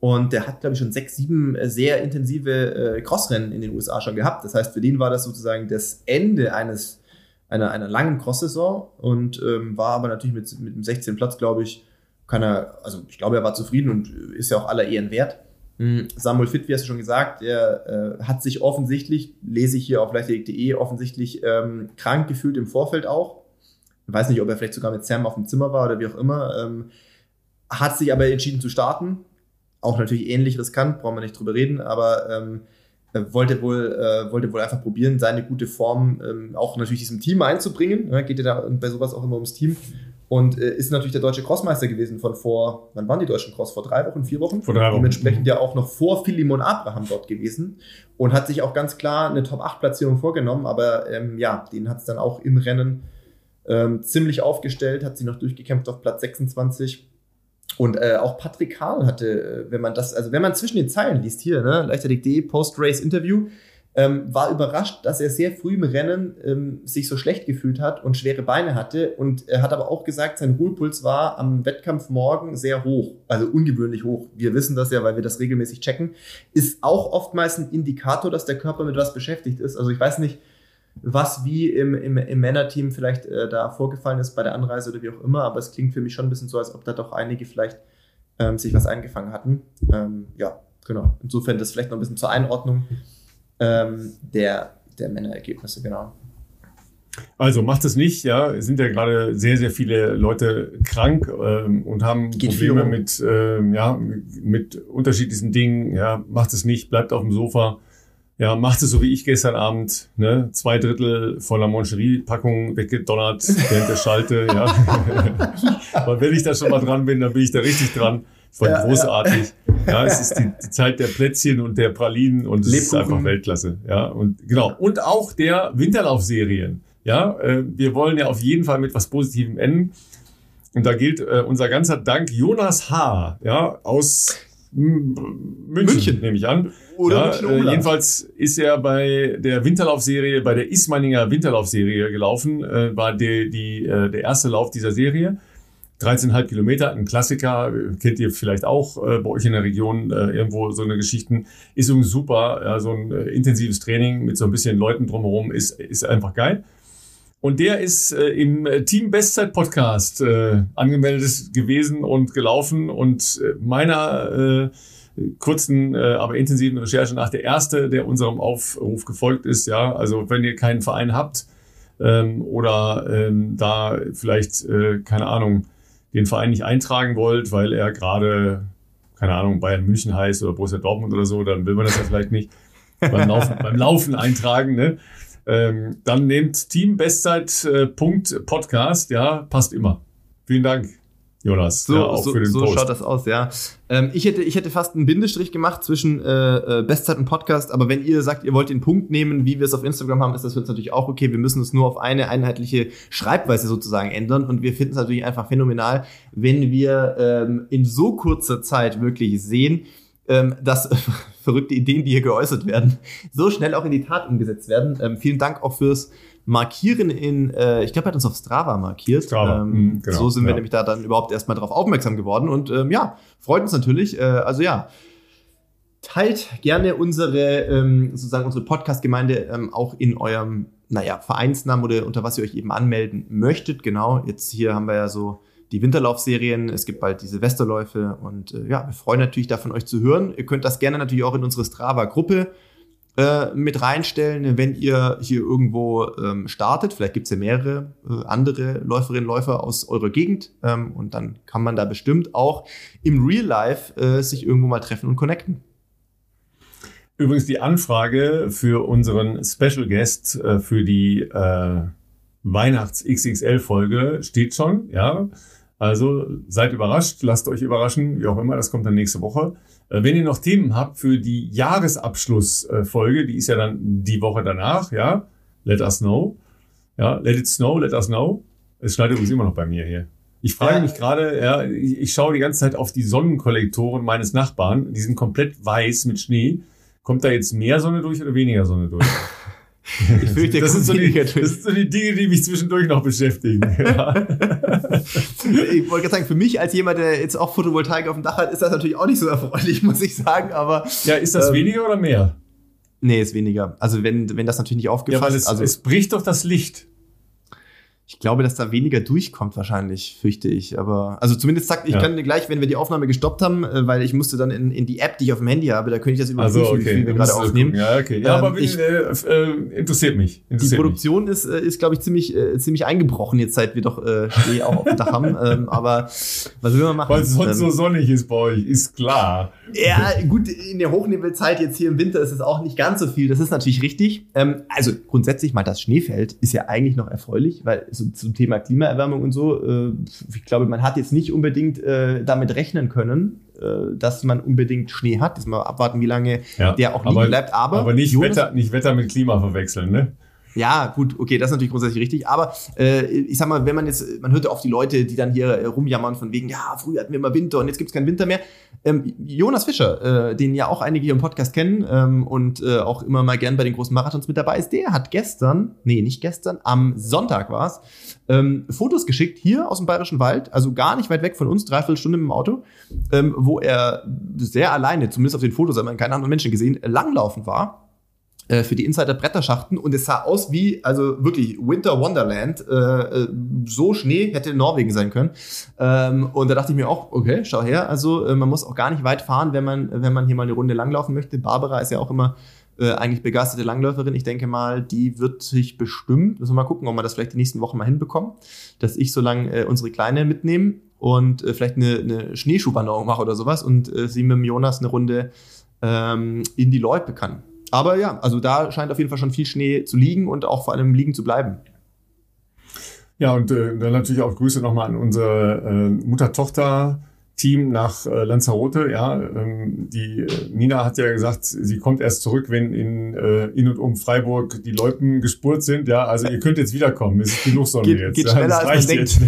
Und der hat, glaube ich, schon sechs, sieben äh, sehr intensive äh, Crossrennen in den USA schon gehabt. Das heißt, für den war das sozusagen das Ende eines, einer, einer langen Cross-Saison und ähm, war aber natürlich mit, mit dem 16. Platz, glaube ich, kann er, also ich glaube, er war zufrieden und ist ja auch aller Ehren wert. Hm, Samuel Fitt, wie hast du schon gesagt, er äh, hat sich offensichtlich, lese ich hier auf leichtathletik.de, offensichtlich ähm, krank gefühlt im Vorfeld auch. Ich weiß nicht, ob er vielleicht sogar mit Sam auf dem Zimmer war oder wie auch immer. Ähm, hat sich aber entschieden zu starten. Auch natürlich ähnlich riskant, brauchen wir nicht drüber reden, aber ähm, wollte wohl, äh, wollte wohl einfach probieren, seine gute Form ähm, auch natürlich diesem Team einzubringen. Ja, geht ja da bei sowas auch immer ums Team. Und äh, ist natürlich der deutsche Crossmeister gewesen von vor, wann waren die deutschen Cross? Vor drei Wochen, vier Wochen? Vor drei Wochen. Dementsprechend ja auch noch vor Philemon Abraham dort gewesen und hat sich auch ganz klar eine Top-8-Platzierung vorgenommen, aber ähm, ja, den hat es dann auch im Rennen ähm, ziemlich aufgestellt, hat sich noch durchgekämpft auf Platz 26. Und äh, auch Patrick Karl hatte, äh, wenn man das, also wenn man zwischen den Zeilen liest hier, ne, leichtathletik.de, Post-Race-Interview, ähm, war überrascht, dass er sehr früh im Rennen ähm, sich so schlecht gefühlt hat und schwere Beine hatte. Und er hat aber auch gesagt, sein Ruhepuls war am Wettkampf morgen sehr hoch, also ungewöhnlich hoch. Wir wissen das ja, weil wir das regelmäßig checken. Ist auch oftmals ein Indikator, dass der Körper mit was beschäftigt ist. Also ich weiß nicht, was wie im, im, im Männerteam vielleicht äh, da vorgefallen ist bei der Anreise oder wie auch immer, aber es klingt für mich schon ein bisschen so, als ob da doch einige vielleicht ähm, sich was eingefangen hatten. Ähm, ja, genau. Insofern das vielleicht noch ein bisschen zur Einordnung ähm, der, der Männerergebnisse, genau. Also macht es nicht, ja. Es sind ja gerade sehr, sehr viele Leute krank ähm, und haben Geht Probleme mit, ähm, ja, mit unterschiedlichsten Dingen. Ja, macht es nicht, bleibt auf dem Sofa. Ja, macht es so wie ich gestern Abend, ne? Zwei Drittel von der Moncherie-Packung weggedonnert während der Schalte, ja. Aber wenn ich da schon mal dran bin, dann bin ich da richtig dran. War ja, großartig. Ja. ja. es ist die, die, Zeit der Plätzchen und der Pralinen und es Lebkuchen. ist einfach Weltklasse. Ja, und genau. Und auch der Winterlaufserien. Ja, äh, wir wollen ja auf jeden Fall mit was Positivem enden. Und da gilt äh, unser ganzer Dank Jonas H. Ja, aus München, München. nehme ich an. Oder ja, äh, jedenfalls ist er bei der Winterlaufserie, bei der Ismaninger Winterlaufserie gelaufen, äh, war die, die, äh, der erste Lauf dieser Serie. 13,5 Kilometer, ein Klassiker, kennt ihr vielleicht auch äh, bei euch in der Region äh, irgendwo so eine Geschichten. Ist übrigens super, ja, so ein äh, intensives Training mit so ein bisschen Leuten drumherum ist, ist einfach geil. Und der ist äh, im Team Bestzeit Podcast äh, angemeldet gewesen und gelaufen und äh, meiner kurzen, aber intensiven Recherche nach der erste, der unserem Aufruf gefolgt ist. Ja, also wenn ihr keinen Verein habt ähm, oder ähm, da vielleicht keine Ahnung den Verein nicht eintragen wollt, weil er gerade keine Ahnung, Bayern München heißt oder Borussia Dortmund oder so, dann will man das ja vielleicht nicht beim, Laufen, beim Laufen eintragen. Ne? Ähm, dann nehmt Team Bestzeit äh, ja, passt immer. Vielen Dank. Jonas, so, ja, auch so, für den so Post. schaut das aus, ja. Ähm, ich, hätte, ich hätte fast einen Bindestrich gemacht zwischen äh, äh, Bestzeit und Podcast, aber wenn ihr sagt, ihr wollt den Punkt nehmen, wie wir es auf Instagram haben, ist das für uns natürlich auch okay. Wir müssen es nur auf eine einheitliche Schreibweise sozusagen ändern und wir finden es natürlich einfach phänomenal, wenn wir ähm, in so kurzer Zeit wirklich sehen, ähm, dass verrückte Ideen, die hier geäußert werden, so schnell auch in die Tat umgesetzt werden. Ähm, vielen Dank auch fürs Markieren in, äh, ich glaube, er hat uns auf Strava markiert. Strava. Ähm, mhm, genau, so sind wir ja. nämlich da dann überhaupt erstmal darauf aufmerksam geworden und ähm, ja, freut uns natürlich. Äh, also ja, teilt gerne unsere, ähm, sozusagen unsere Podcast-Gemeinde ähm, auch in eurem, naja, Vereinsnamen oder unter was ihr euch eben anmelden möchtet. Genau, jetzt hier haben wir ja so die Winterlaufserien, es gibt bald die Silvesterläufe und äh, ja, wir freuen natürlich davon euch zu hören. Ihr könnt das gerne natürlich auch in unsere Strava-Gruppe äh, mit reinstellen, wenn ihr hier irgendwo ähm, startet. Vielleicht gibt es ja mehrere äh, andere Läuferinnen und Läufer aus eurer Gegend ähm, und dann kann man da bestimmt auch im Real Life äh, sich irgendwo mal treffen und connecten. Übrigens die Anfrage für unseren Special Guest äh, für die äh, Weihnachts-XXL-Folge steht schon, ja. Also seid überrascht, lasst euch überraschen, wie auch immer, das kommt dann nächste Woche. Äh, wenn ihr noch Themen habt für die Jahresabschlussfolge, die ist ja dann die Woche danach, ja, let us know. Ja, let it snow, let us know. Es schneit übrigens immer noch bei mir hier. Ich frage ja. mich gerade, ja, ich, ich schaue die ganze Zeit auf die Sonnenkollektoren meines Nachbarn. Die sind komplett weiß mit Schnee. Kommt da jetzt mehr Sonne durch oder weniger Sonne durch? Ich fürchte, das, sind so die, das sind so die Dinge, die mich zwischendurch noch beschäftigen. Ja. ich wollte gerade sagen, für mich als jemand, der jetzt auch Photovoltaik auf dem Dach hat, ist das natürlich auch nicht so erfreulich, muss ich sagen. Aber ja, ist das ähm, weniger oder mehr? Nee, ist weniger. Also wenn, wenn das natürlich nicht aufgefasst ja, es, also es bricht doch das Licht. Ich glaube, dass da weniger durchkommt wahrscheinlich, fürchte ich. Aber also zumindest sagt, ich ja. kann gleich, wenn wir die Aufnahme gestoppt haben, äh, weil ich musste dann in, in die App, die ich auf dem Handy habe, da könnte ich das überprüfen, also, okay. wie viel wir gerade aufnehmen. Ja, okay. Ja, ähm, aber ich, äh, äh, interessiert mich. Interessiert die Produktion mich. ist, äh, ist glaube ich, ziemlich, äh, ziemlich eingebrochen jetzt, seit wir doch äh, Schnee auch auf dem Dach haben. Ähm, aber was will man machen? Weil es sonst ähm, so sonnig ist bei euch, ist klar. Ja, gut, in der Hochnebelzeit jetzt hier im Winter ist es auch nicht ganz so viel. Das ist natürlich richtig. Ähm, also grundsätzlich mal das Schneefeld ist ja eigentlich noch erfreulich, weil so zum Thema Klimaerwärmung und so, äh, ich glaube, man hat jetzt nicht unbedingt äh, damit rechnen können, äh, dass man unbedingt Schnee hat. Jetzt mal abwarten, wie lange ja, der auch liegen aber, bleibt. Aber, aber nicht, Wetter, nicht Wetter mit Klima verwechseln, ne? Ja, gut, okay, das ist natürlich grundsätzlich richtig. Aber äh, ich sag mal, wenn man jetzt, man hört ja oft die Leute, die dann hier äh, rumjammern von wegen, ja, früher hatten wir immer Winter und jetzt gibt's keinen Winter mehr. Ähm, Jonas Fischer, äh, den ja auch einige hier im Podcast kennen ähm, und äh, auch immer mal gern bei den großen Marathons mit dabei ist, der hat gestern, nee, nicht gestern, am Sonntag war's, ähm, Fotos geschickt hier aus dem Bayerischen Wald, also gar nicht weit weg von uns, dreiviertel Stunde im Auto, ähm, wo er sehr alleine, zumindest auf den Fotos, hat man keinen anderen Menschen gesehen, langlaufen war äh, für die Insider Bretterschachten und es sah aus wie, also wirklich Winter Wonderland, äh, äh, so Schnee hätte in Norwegen sein können. Ähm, und da dachte ich mir auch, okay, schau her, also äh, man muss auch gar nicht weit fahren, wenn man, wenn man hier mal eine Runde langlaufen möchte. Barbara ist ja auch immer äh, eigentlich begeisterte Langläuferin. Ich denke mal, die wird sich bestimmt, müssen wir mal gucken, ob wir das vielleicht die nächsten Wochen mal hinbekommen, dass ich so lange unsere Kleine mitnehme und vielleicht eine, eine Schneeschuhwanderung mache oder sowas und sie mit dem Jonas eine Runde ähm, in die Loipe kann. Aber ja, also da scheint auf jeden Fall schon viel Schnee zu liegen und auch vor allem liegen zu bleiben. Ja, und äh, dann natürlich auch Grüße nochmal an unsere äh, Mutter-Tochter- Team nach äh, Lanzarote. Ja, ähm, die äh, Nina hat ja gesagt, sie kommt erst zurück, wenn in, äh, in und um Freiburg die Loipen gespurt sind. Ja, also ihr könnt jetzt wiederkommen. Es ist genug Sonne geht, jetzt. Geht schneller, ja, als man denkt.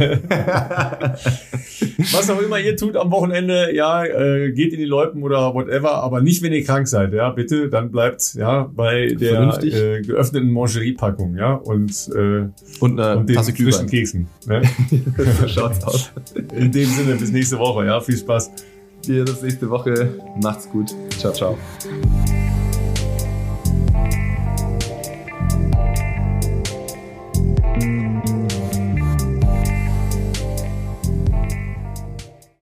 Was auch immer ihr tut am Wochenende, ja, äh, geht in die Loipen oder whatever, aber nicht, wenn ihr krank seid. Ja, bitte, dann bleibt ja bei der äh, geöffneten Mangerie-Packung, ja, und äh, und, äh, und den frischen Keksen. Ne? so schaut's aus. In dem Sinne, bis nächste Woche. Viel Spaß. Dir das nächste Woche. Macht's gut. Ciao, ciao.